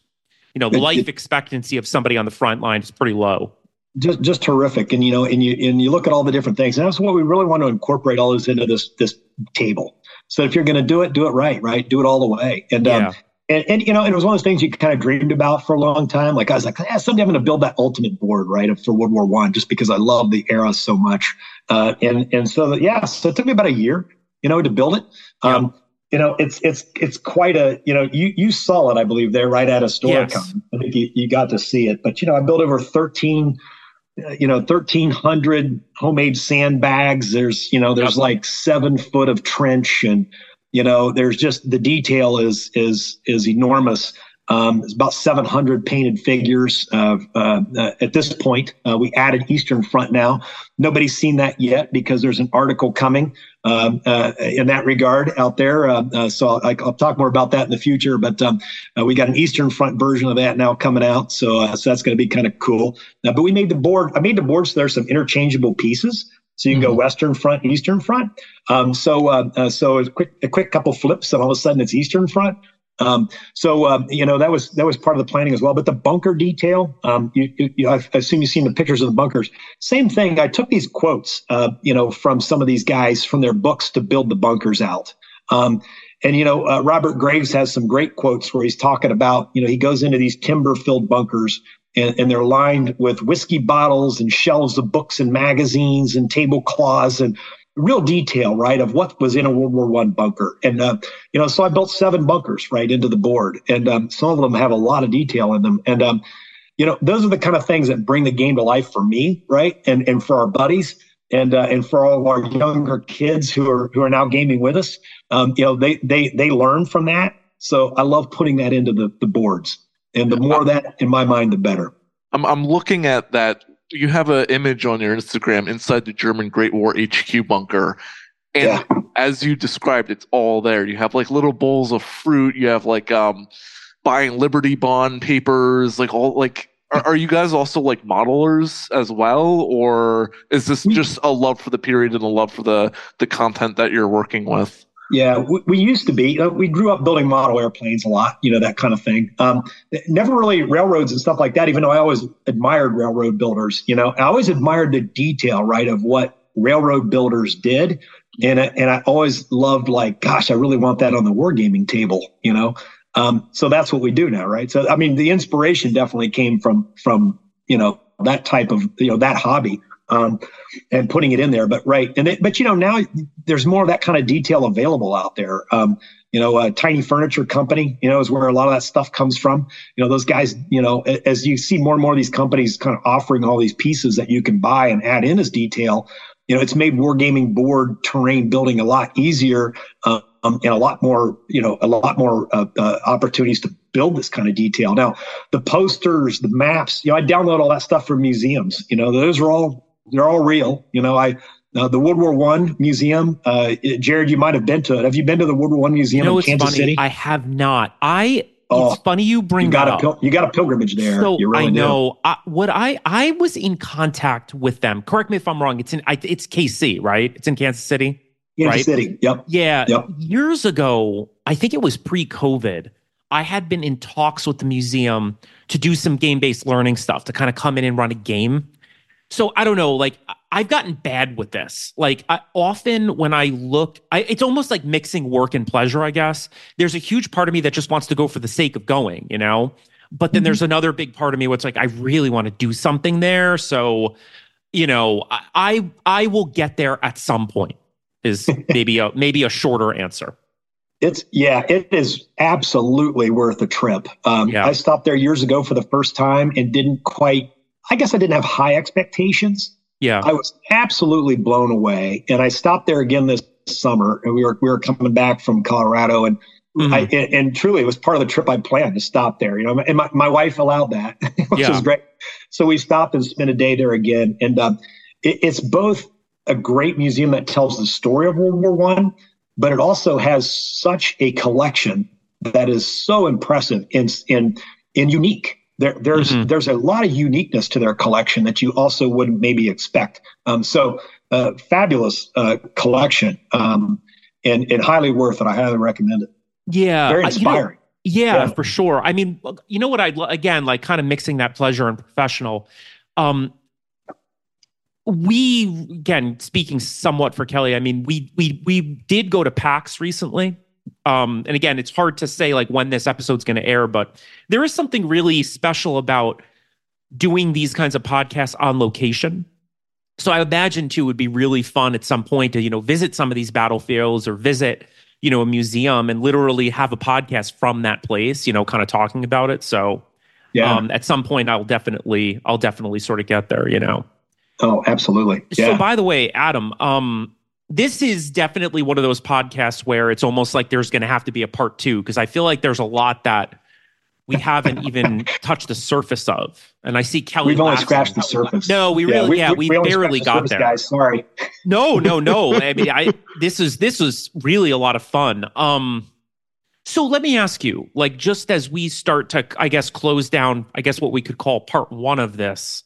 you know, the life expectancy of somebody on the front line is pretty low. Just just horrific. And you know, and you and you look at all the different things. And that's what we really want to incorporate all this into this this table. So if you're going to do it, do it right, right? Do it all the way. And um, yeah. And, and you know, it was one of those things you kind of dreamed about for a long time. Like I was like, yeah, someday I'm going to build that ultimate board, right, for World War One, just because I love the era so much. Uh, and and so yeah, so it took me about a year, you know, to build it. Yeah. Um, you know, it's it's it's quite a you know you you saw it, I believe, there right at Historicon. Yes. I think you, you got to see it. But you know, I built over thirteen uh, you know 1300 homemade sandbags there's you know there's like seven foot of trench and you know there's just the detail is is is enormous um, it's about 700 painted figures uh, uh, at this point. Uh, we added Eastern Front now. Nobody's seen that yet because there's an article coming um, uh, in that regard out there. Uh, uh, so I'll, I'll, talk more about that in the future. But um, we got an Eastern Front version of that now coming out. So, so that's going to be kind of cool. but we made the board. I made the board so there's some interchangeable pieces. So you can mm-hmm. go Western Front, Eastern Front. Um, so uh, uh, so a quick a quick couple flips, and all of a sudden it's Eastern Front. Um, so um, you know that was that was part of the planning as well. But the bunker detail, um, you, you, I assume you've seen the pictures of the bunkers. Same thing. I took these quotes, uh, you know, from some of these guys from their books to build the bunkers out. Um, and you know, uh, Robert Graves has some great quotes where he's talking about, you know, he goes into these timber-filled bunkers and, and, they're lined with whiskey bottles and shelves of books and magazines and tablecloths and real detail, right, of what was in a World War One bunker. And uh, you know, so I built seven bunkers right into the board, and um, some of them have a lot of detail in them. And um, you know, those are the kind of things that bring the game to life for me, right, and and for our buddies. And, uh, and for all of our younger kids who are who are now gaming with us, um, you know they they they learn from that. So I love putting that into the, the boards, and the more that in my mind, the better. I'm I'm looking at that you have an image on your Instagram inside the German Great War HQ bunker. And yeah. as you described, it's all there. You have like little bowls of fruit. You have like um, buying Liberty Bond papers, like all like. Are, are you guys also like modelers as well, or is this just a love for the period and a love for the the content that you're working with? Yeah, we, we, used to be. Uh, we grew up building model airplanes a lot, you know, that kind of thing. Um, never really railroads and stuff like that, even though I always admired railroad builders. You know, I always admired the detail, right, of what railroad builders did. And, and I always loved, like, gosh, I really want that on the wargaming table, you know? Um, so that's what we do now, right? So, I mean, the inspiration definitely came from, from, you know, that type of, you know, that hobby um, and putting it in there. But right, and it, but you know now there's more of that kind of detail available out there. Um, you know, a tiny furniture company, you know, is where a lot of that stuff comes from. You know, those guys, you know, as you see more and more of these companies kind of offering all these pieces that you can buy and add in as detail, you know, it's made wargaming board terrain building a lot easier um, and a lot more, you know, a lot more uh, uh, opportunities to build this kind of detail. Now, the posters, the maps, you know, I download all that stuff from museums. You know, those are all they're all real. You know, I uh, the World War One museum. Uh, Jared, you might have been to it. Have you been to the World War One museum you know, in Kansas funny. City? I have not. I. Oh, it's funny you bring you got a pil- you got a pilgrimage there. So really I know I, what I I was in contact with them. Correct me if I'm wrong. It's in I, it's KC, right? It's in Kansas City. Kansas right? City. Yep. Yeah. Yep. Years ago, I think it was pre-COVID. I had been in talks with the museum to do some game-based learning stuff to kind of come in and run a game. So I don't know, like I've gotten bad with this. Like I, often when I look, I, it's almost like mixing work and pleasure. I guess there's a huge part of me that just wants to go for the sake of going, you know. But then mm-hmm. there's another big part of me what's like I really want to do something there. So, you know, I, I I will get there at some point. Is maybe a maybe a shorter answer. It's yeah, it is absolutely worth a trip. Um, yeah. I stopped there years ago for the first time and didn't quite. I guess I didn't have high expectations yeah. I was absolutely blown away. And I stopped there again this summer and we were we were coming back from Colorado and mm-hmm. I, and, and, truly it was part of the trip I planned to stop there, you know, and my, my wife allowed that, which yeah. was great. So we stopped and spent a day there again. And um, it, it's both a great museum that tells the story of World War One, but it also has such a collection that is so impressive and, and, and unique. There, there's mm-hmm. there's a lot of uniqueness to their collection that you also wouldn't maybe expect. Um, so, uh, fabulous uh, collection, um, and and highly worth it. I highly recommend it. Yeah, very inspiring. You know, yeah, yeah, for sure. I mean, you know what I again like, kind of mixing that pleasure and professional. Um, we again speaking somewhat for Kelly. I mean, we we we did go to PAX recently um, and again, it's hard to say like when this episode's going to air, but there is something really special about doing these kinds of podcasts on location. So I imagine too would be really fun at some point to you know visit some of these battlefields or visit you know a museum and literally have a podcast from that place, you know, kind of talking about it. So yeah, um, at some point I'll definitely I'll definitely sort of get there, you know. Oh, absolutely. Yeah. So by the way, Adam, um, this is definitely one of those podcasts where it's almost like there's going to have to be a part two because I feel like there's a lot that we haven't even touched the surface of. And I see Kelly. We've only scratched the surface. No, we really, we, yeah, we, we barely the got surface, there. Guys, sorry. No, no, no. I mean, I this is this was really a lot of fun. Um, so let me ask you, like, just as we start to, I guess, close down, I guess what we could call part one of this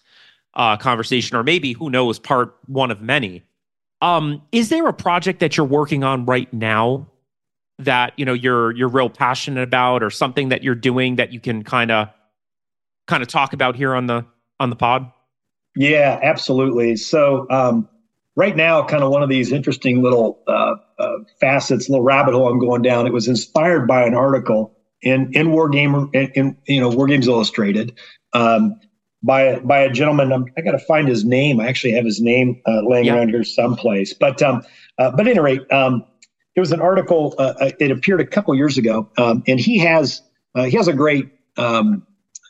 uh, conversation, or maybe who knows, part one of many. Um, is there a project that you're working on right now that you know you're you're real passionate about, or something that you're doing that you can kind of kind of talk about here on the on the pod? Yeah, absolutely. So um, right now, kind of one of these interesting little uh, uh, facets, little rabbit hole I'm going down. It was inspired by an article in in War Game in, in you know War Games Illustrated um, by by a gentleman. I'm, i got to find his name. I actually have his name uh, laying yeah. around here someplace. But um, uh, but at any rate, um, it was an article. Uh, uh, it appeared a couple years ago, um, and he has he has a great um,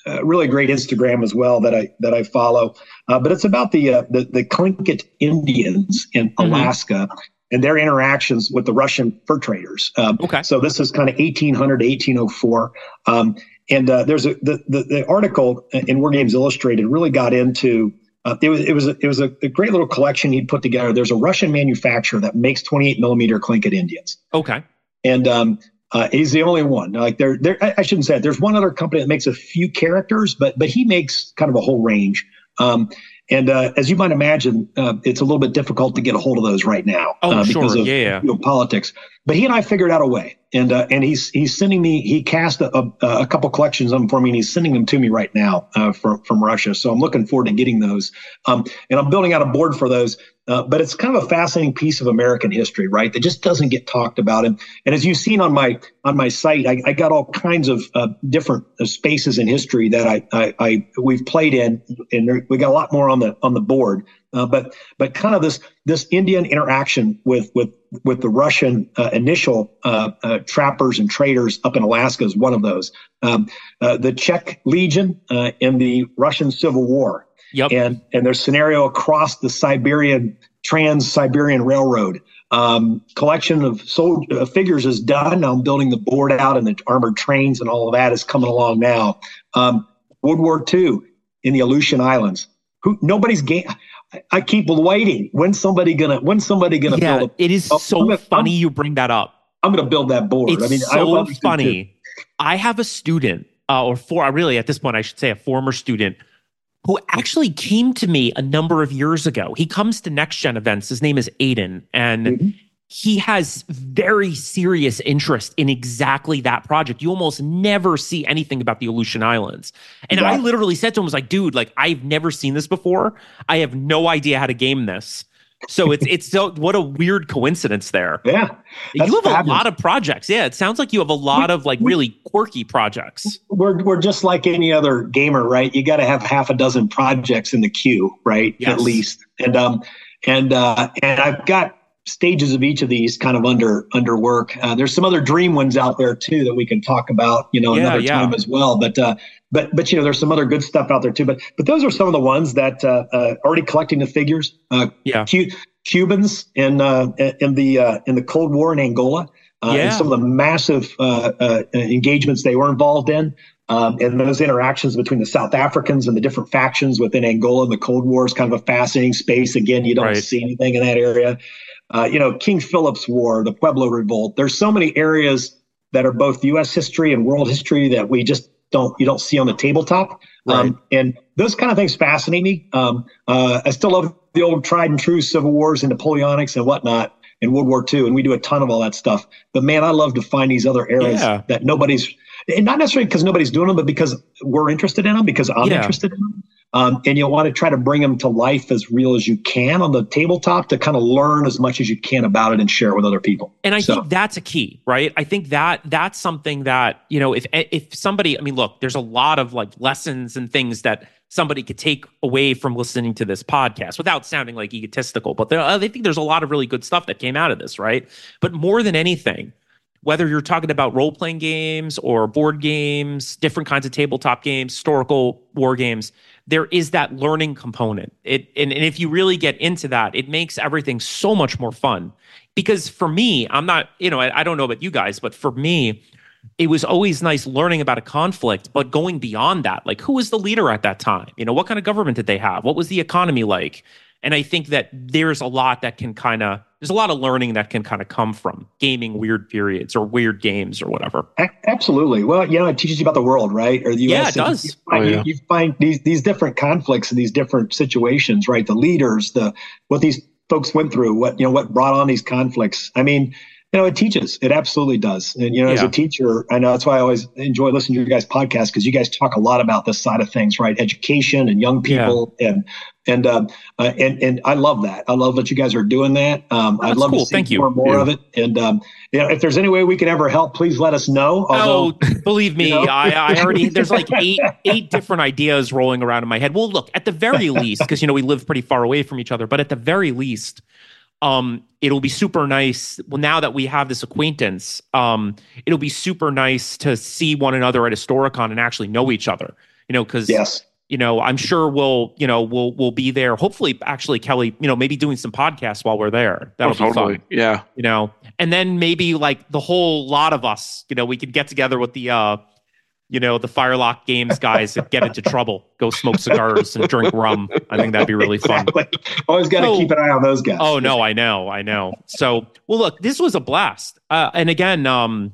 uh, really great Instagram as well that I that I follow. Uh, but it's about the, uh, the the Tlingit Indians in mm-hmm. Alaska and their interactions with the Russian fur traders. Um, okay. So this is kind of 1800 to 1804. Um, and uh, there's a the, the, the article in War Games Illustrated really got into. Uh, it was it was a, it was a, a, great little collection he'd put together. There's a Russian manufacturer that makes 28 millimeter Tlingit Indians. Okay. And um, uh, he's the only one. Like there, there. I shouldn't say it. There's one other company that makes a few characters, but but he makes kind of a whole range. Um, and uh, as you might imagine, uh, it's a little bit difficult to get a hold of those right now oh, uh, because sure. of yeah. you know, politics. But he and I figured out a way, and uh, and he's he's sending me. He cast a, a, a, couple collections of them for me, and he's sending them to me right now uh, from from Russia. So I'm looking forward to getting those. Um, and I'm building out a board for those. Uh, but it's kind of a fascinating piece of American history, right? That just doesn't get talked about. And, and as you've seen on my on my site, I, I got all kinds of uh, different uh, spaces in history that I, I, I we've played in, and we got a lot more on the on the board. Uh, but but kind of this this Indian interaction with with with the Russian uh, initial trappers and traders up in Alaska is one of those. Um, the Czech Legion uh, in the Russian Civil War Yep. And and their scenario across the Siberian Trans Siberian Railroad. Um, collection of sold, uh, figures is done. I'm building the board out, and the armored trains and all of that is coming along now. Um, World War II in the Aleutian Islands. Who nobody's game. I keep waiting. When's somebody gonna? When's somebody gonna yeah, build? A, it is oh, so gonna, funny I'm, you bring that up. I'm gonna build that board. It's I mean, so funny. I have a student, uh, or for really at this point, I should say a former student who actually came to me a number of years ago. He comes to next gen events. His name is Aiden, and mm-hmm. he has very serious interest in exactly that project. You almost never see anything about the Aleutian Islands. And yeah. I literally said to him, I was like, dude, like I've never seen this before. I have no idea how to game this. So it's it's so what a weird coincidence there. Yeah, you have fabulous. a lot of projects. Yeah, it sounds like you have a lot we, of like really quirky projects. We're we're just like any other gamer, right? You got to have half a dozen projects in the queue, right? Yes. At least, and um, and uh, and I've got stages of each of these kind of under under work. Uh, there's some other dream ones out there too that we can talk about, you know, yeah, another yeah. time as well. But uh, but but you know, there's some other good stuff out there too. But but those are some of the ones that uh, uh, already collecting the figures. Uh, yeah, Cu- Cubans in uh, in the uh, in the Cold War in Angola. Uh, yeah. and some of the massive uh, uh, engagements they were involved in, um, and those interactions between the South Africans and the different factions within Angola in the Cold War is kind of a fascinating space. Again, you don't right. see anything in that area. Uh, you know, King Philip's War, the Pueblo Revolt. There's so many areas that are both U.S. history and world history that we just don't you don't see on the tabletop. Right. Um, and those kind of things fascinate me. Um, uh, I still love the old tried and true Civil Wars and Napoleonics and whatnot in World War II, and we do a ton of all that stuff. But man, I love to find these other areas yeah. that nobody's, and not necessarily because nobody's doing them, but because we're interested in them, because I'm yeah. interested in them. Um, and you'll want to try to bring them to life as real as you can on the tabletop to kind of learn as much as you can about it and share it with other people. And I so. think that's a key, right? I think that that's something that you know, if if somebody, I mean, look, there's a lot of like lessons and things that somebody could take away from listening to this podcast without sounding like egotistical. But there, I think there's a lot of really good stuff that came out of this, right? But more than anything, whether you're talking about role playing games or board games, different kinds of tabletop games, historical war games, there is that learning component. It and, and if you really get into that, it makes everything so much more fun. Because for me, I'm not, you know, I, I don't know about you guys, but for me, it was always nice learning about a conflict, but going beyond that, like who was the leader at that time? You know, what kind of government did they have? What was the economy like? And I think that there's a lot that can kind of there's a lot of learning that can kind of come from gaming weird periods or weird games or whatever. Absolutely. Well, you know, it teaches you about the world, right? Or the US. Yeah, it does. You find, oh, yeah. you, you find these these different conflicts and these different situations, right? The leaders, the what these folks went through, what you know, what brought on these conflicts. I mean, you know, it teaches. It absolutely does. And you know, yeah. as a teacher, I know that's why I always enjoy listening to your guys' podcast because you guys talk a lot about this side of things, right? Education and young people, yeah. and and um, uh, and and I love that. I love that you guys are doing that. Um, oh, I'd love cool. to see Thank more and more yeah. of it. And um, you know, if there's any way we can ever help, please let us know. Although, oh, believe me, you know? I, I already there's like eight eight different ideas rolling around in my head. Well, look, at the very least, because you know we live pretty far away from each other, but at the very least um, it'll be super nice. Well, now that we have this acquaintance, um, it'll be super nice to see one another at Historicon and actually know each other. You know, because yes. You know, I'm sure we'll, you know, we'll we'll be there. Hopefully, actually, Kelly, you know, maybe doing some podcasts while we're there. That'll oh, totally. fun. Yeah. You know, and then maybe like the whole lot of us, you know, we could get together with the uh you know, the Firelock Games guys that get into trouble, go smoke cigars and drink rum. I think that'd be really fun. Exactly. Always got to keep an eye on those guys. Oh no, I know, I know. So, well, look, this was a blast. Uh, and again, um,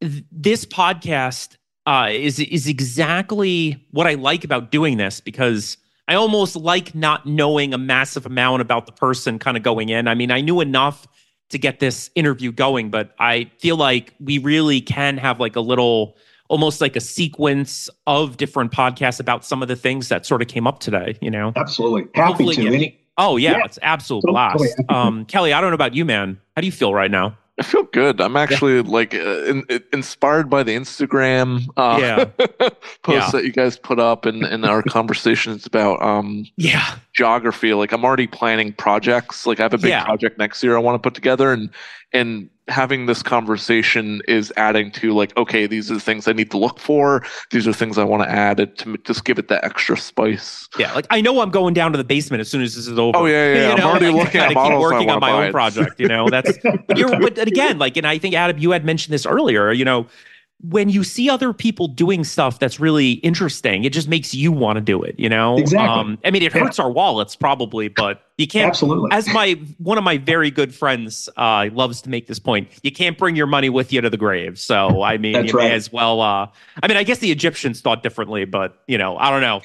th- this podcast uh, is is exactly what I like about doing this because I almost like not knowing a massive amount about the person kind of going in. I mean, I knew enough to get this interview going, but I feel like we really can have like a little almost like a sequence of different podcasts about some of the things that sort of came up today, you know? Absolutely. Happy Hopefully to. Oh, yeah, yeah, it's absolute blast. um, Kelly, I don't know about you, man. How do you feel right now? I feel good. I'm actually yeah. like uh, in, in, inspired by the Instagram uh, yeah. posts yeah. that you guys put up and, and our conversations about um, yeah geography. Like I'm already planning projects. Like I have a big project next year I want to put together, and and having this conversation is adding to like okay these are the things i need to look for. These are things i want to add to just give it that extra spice. Yeah like i know i'm going down to the basement as soon as this is over. Oh yeah yeah, i'm already like, looking at keep working on my own project you know that's but, but again like and i think adam you had mentioned this earlier you know when you see other people doing stuff that's really interesting, it just makes you want to do it, you know? Exactly. Um, I mean, it hurts yeah. our wallets probably, but you can't. Absolutely. As my one of my very good friends uh, loves to make this point, you can't bring your money with you to the grave. So, I mean, you right. may as well. Uh, I mean, I guess the Egyptians thought differently, but, you know, I don't know.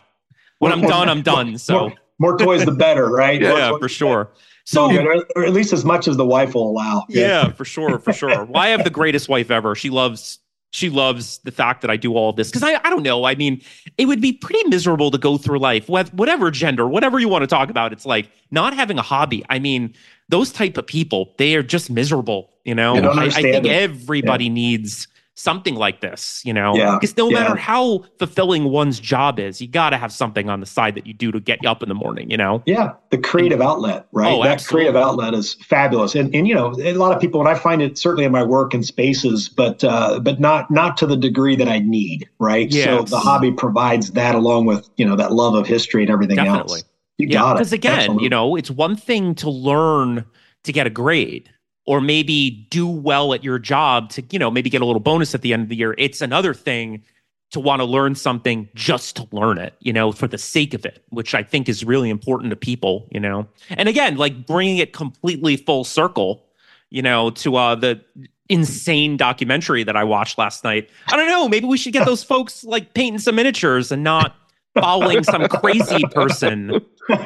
When more, I'm done, I'm done. So, more, more toys, the better, right? yeah, for sure. So, or at least as much as the wife will allow. Yeah, yeah for sure, for sure. well, I have the greatest wife ever. She loves she loves the fact that I do all this because I, I don't know. I mean, it would be pretty miserable to go through life with whatever gender, whatever you want to talk about. It's like not having a hobby. I mean, those type of people, they are just miserable. You know, I, I, think it. everybody yeah. needs something like this, you know? Yeah. Because no yeah. matter how fulfilling one's job is, you got to have something on the side that you do to get you up in the morning, you know? Yeah. The creative and, outlet, right? Oh, that absolutely. creative outlet is fabulous. And, and, you know, a lot of people, and I find it certainly in my work and spaces, but, uh, but not, not to the degree that I need, right? Yes. So the hobby provides that along with, you know, that love of history and everything Definitely. else. You yeah, got it. Because again, Absolutely. you know, it's one thing to learn to get a grade or maybe do well at your job to, you know, maybe get a little bonus at the end of the year. It's another thing to want to learn something just to learn it, you know, for the sake of it, which I think is really important to people, you know. And again, like bringing it completely full circle, you know, to uh the insane documentary that I watched last night. I don't know, maybe we should get those folks like painting some miniatures and not following some crazy person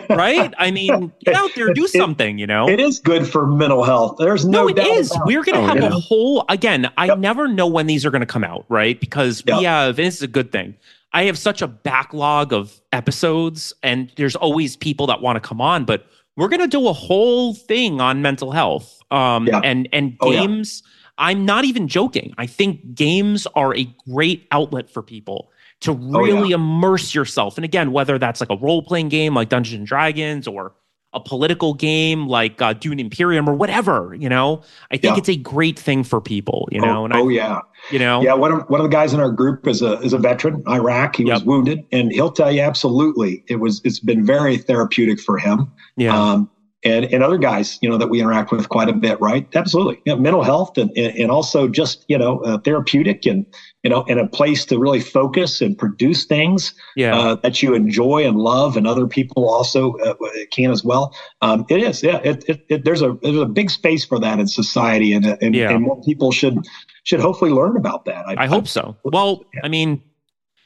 right? I mean, get out there, do something. You know, it is good for mental health. There's no, no it is. We're going to oh, have yeah. a whole again. I yep. never know when these are going to come out, right? Because yep. we have. this is a good thing. I have such a backlog of episodes, and there's always people that want to come on, but we're going to do a whole thing on mental health um, yeah. and and games. Oh, yeah. I'm not even joking. I think games are a great outlet for people to really oh, yeah. immerse yourself. And again, whether that's like a role playing game like Dungeons and Dragons or a political game like uh, Dune Imperium or whatever, you know, I think yeah. it's a great thing for people, you know. Oh, and oh yeah, you know, yeah. One of one of the guys in our group is a is a veteran, Iraq. He yep. was wounded, and he'll tell you absolutely it was it's been very therapeutic for him. Yeah. Um, and, and other guys, you know, that we interact with quite a bit, right? Absolutely. You know, mental health and, and also just, you know, uh, therapeutic and, you know, and a place to really focus and produce things yeah. uh, that you enjoy and love and other people also uh, can as well. Um, it is. Yeah. It, it, it, there's a, there's a big space for that in society and, and, yeah. and more people should, should hopefully learn about that. I, I hope so. Well, yeah. I mean,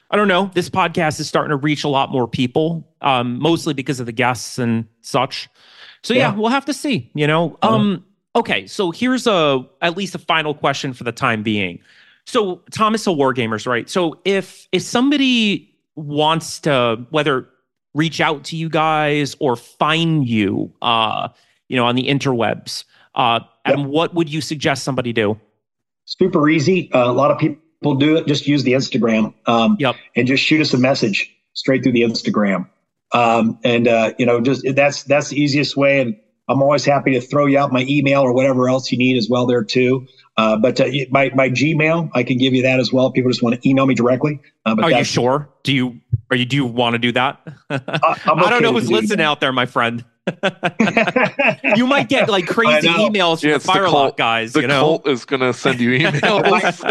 I don't know. This podcast is starting to reach a lot more people, um, mostly because of the guests and such. So yeah, yeah we'll have to see. You know, uh-huh. um, okay, so here's a at least a final question for the time being. So Thomas Hill Wargamers, right? So if if somebody wants to whether reach out to you guys or find you, uh, you know, on the interwebs, uh, yep. and what would you suggest somebody do? Super easy. Uh, a lot of people do it. Just use the Instagram. Um, yep. And just shoot us a message straight through the Instagram. Um, and uh, you know, just that's that's the easiest way. And I'm always happy to throw you out my email or whatever else you need as well there too. Uh, but uh, my my Gmail, I can give you that as well. People just want to email me directly. Uh, but are you sure? Do you are you do you want to do that? okay I don't know who's do listening that. out there, my friend. you might get like crazy emails yeah, from the Firelock guys. The you know? cult is going to send you emails.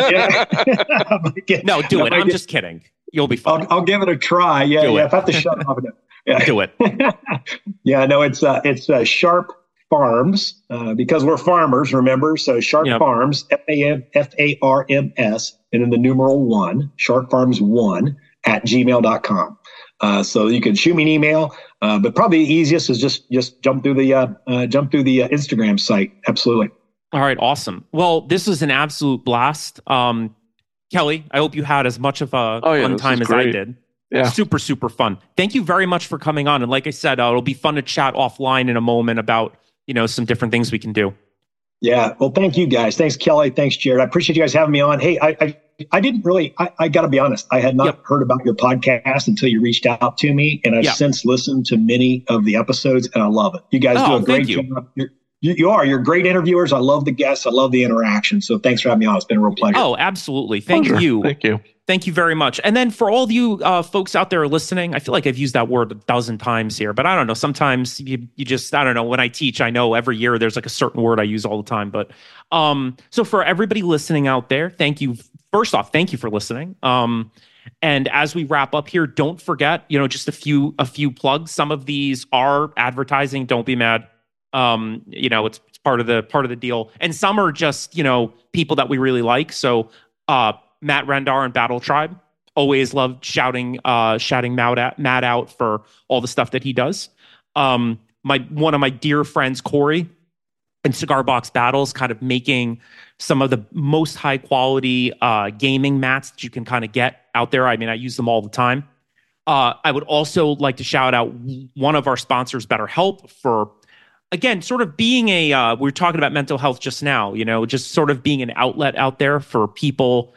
no, do it. I'm just kidding. You'll be fine. I'll, I'll give it a try. Yeah, do yeah. It. If I have to shut off. Yeah. Do it. yeah, no, it's uh, it's uh, sharp farms uh, because we're farmers, remember? So Sharp yep. Farms, F A M F A R M S, and then the numeral one, Sharp Farms one at gmail.com. Uh, so you can shoot me an email, uh, but probably the easiest is just just jump through the uh, uh jump through the uh, Instagram site. Absolutely. All right, awesome. Well, this was an absolute blast. Um, Kelly, I hope you had as much of a oh, yeah, fun time as great. I did. Yeah. Super, super fun. Thank you very much for coming on. And like I said, uh, it'll be fun to chat offline in a moment about you know some different things we can do. Yeah. Well, thank you guys. Thanks, Kelly. Thanks, Jared. I appreciate you guys having me on. Hey, I I, I didn't really. I, I got to be honest. I had not yep. heard about your podcast until you reached out to me, and I've yep. since listened to many of the episodes, and I love it. You guys oh, do a great job. You're, you, you are. You're great interviewers. I love the guests. I love the interaction. So thanks for having me on. It's been a real pleasure. Oh, absolutely. Thank pleasure. you. Thank you. Thank you very much. And then for all of you uh, folks out there listening, I feel like I've used that word a dozen times here, but I don't know. Sometimes you, you just, I don't know. When I teach, I know every year there's like a certain word I use all the time. But um, so for everybody listening out there, thank you. First off, thank you for listening. Um, and as we wrap up here, don't forget, you know, just a few a few plugs. Some of these are advertising. Don't be mad. Um, you know, it's, it's part of the part of the deal. And some are just, you know, people that we really like. So uh Matt Rendar and Battle Tribe. Always loved shouting, uh, shouting Matt out, Matt out for all the stuff that he does. Um, my one of my dear friends, Corey, and Cigar Box Battles, kind of making some of the most high quality uh, gaming mats that you can kind of get out there. I mean, I use them all the time. Uh, I would also like to shout out one of our sponsors, BetterHelp, for again, sort of being a. Uh, we were talking about mental health just now. You know, just sort of being an outlet out there for people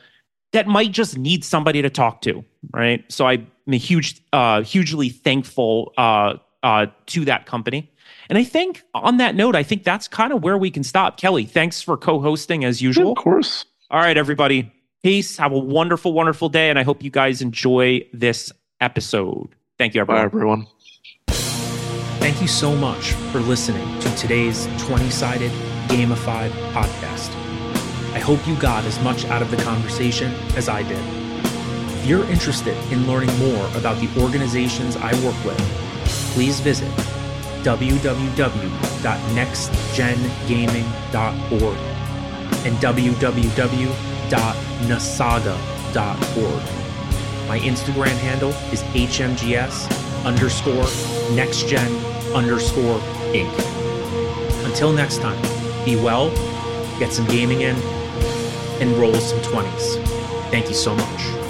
that might just need somebody to talk to, right? So I'm a huge, uh, hugely thankful uh, uh, to that company. And I think on that note, I think that's kind of where we can stop. Kelly, thanks for co-hosting as usual. of course. All right, everybody. Peace. Have a wonderful, wonderful day. And I hope you guys enjoy this episode. Thank you, everyone. Bye, everyone. Thank you so much for listening to today's 20 sided gamified podcast. I hope you got as much out of the conversation as I did. If you're interested in learning more about the organizations I work with, please visit www.nextgengaming.org and www.nasada.org. My Instagram handle is hmgs underscore nextgen underscore inc. Until next time, be well, get some gaming in, and roll some 20s. Thank you so much.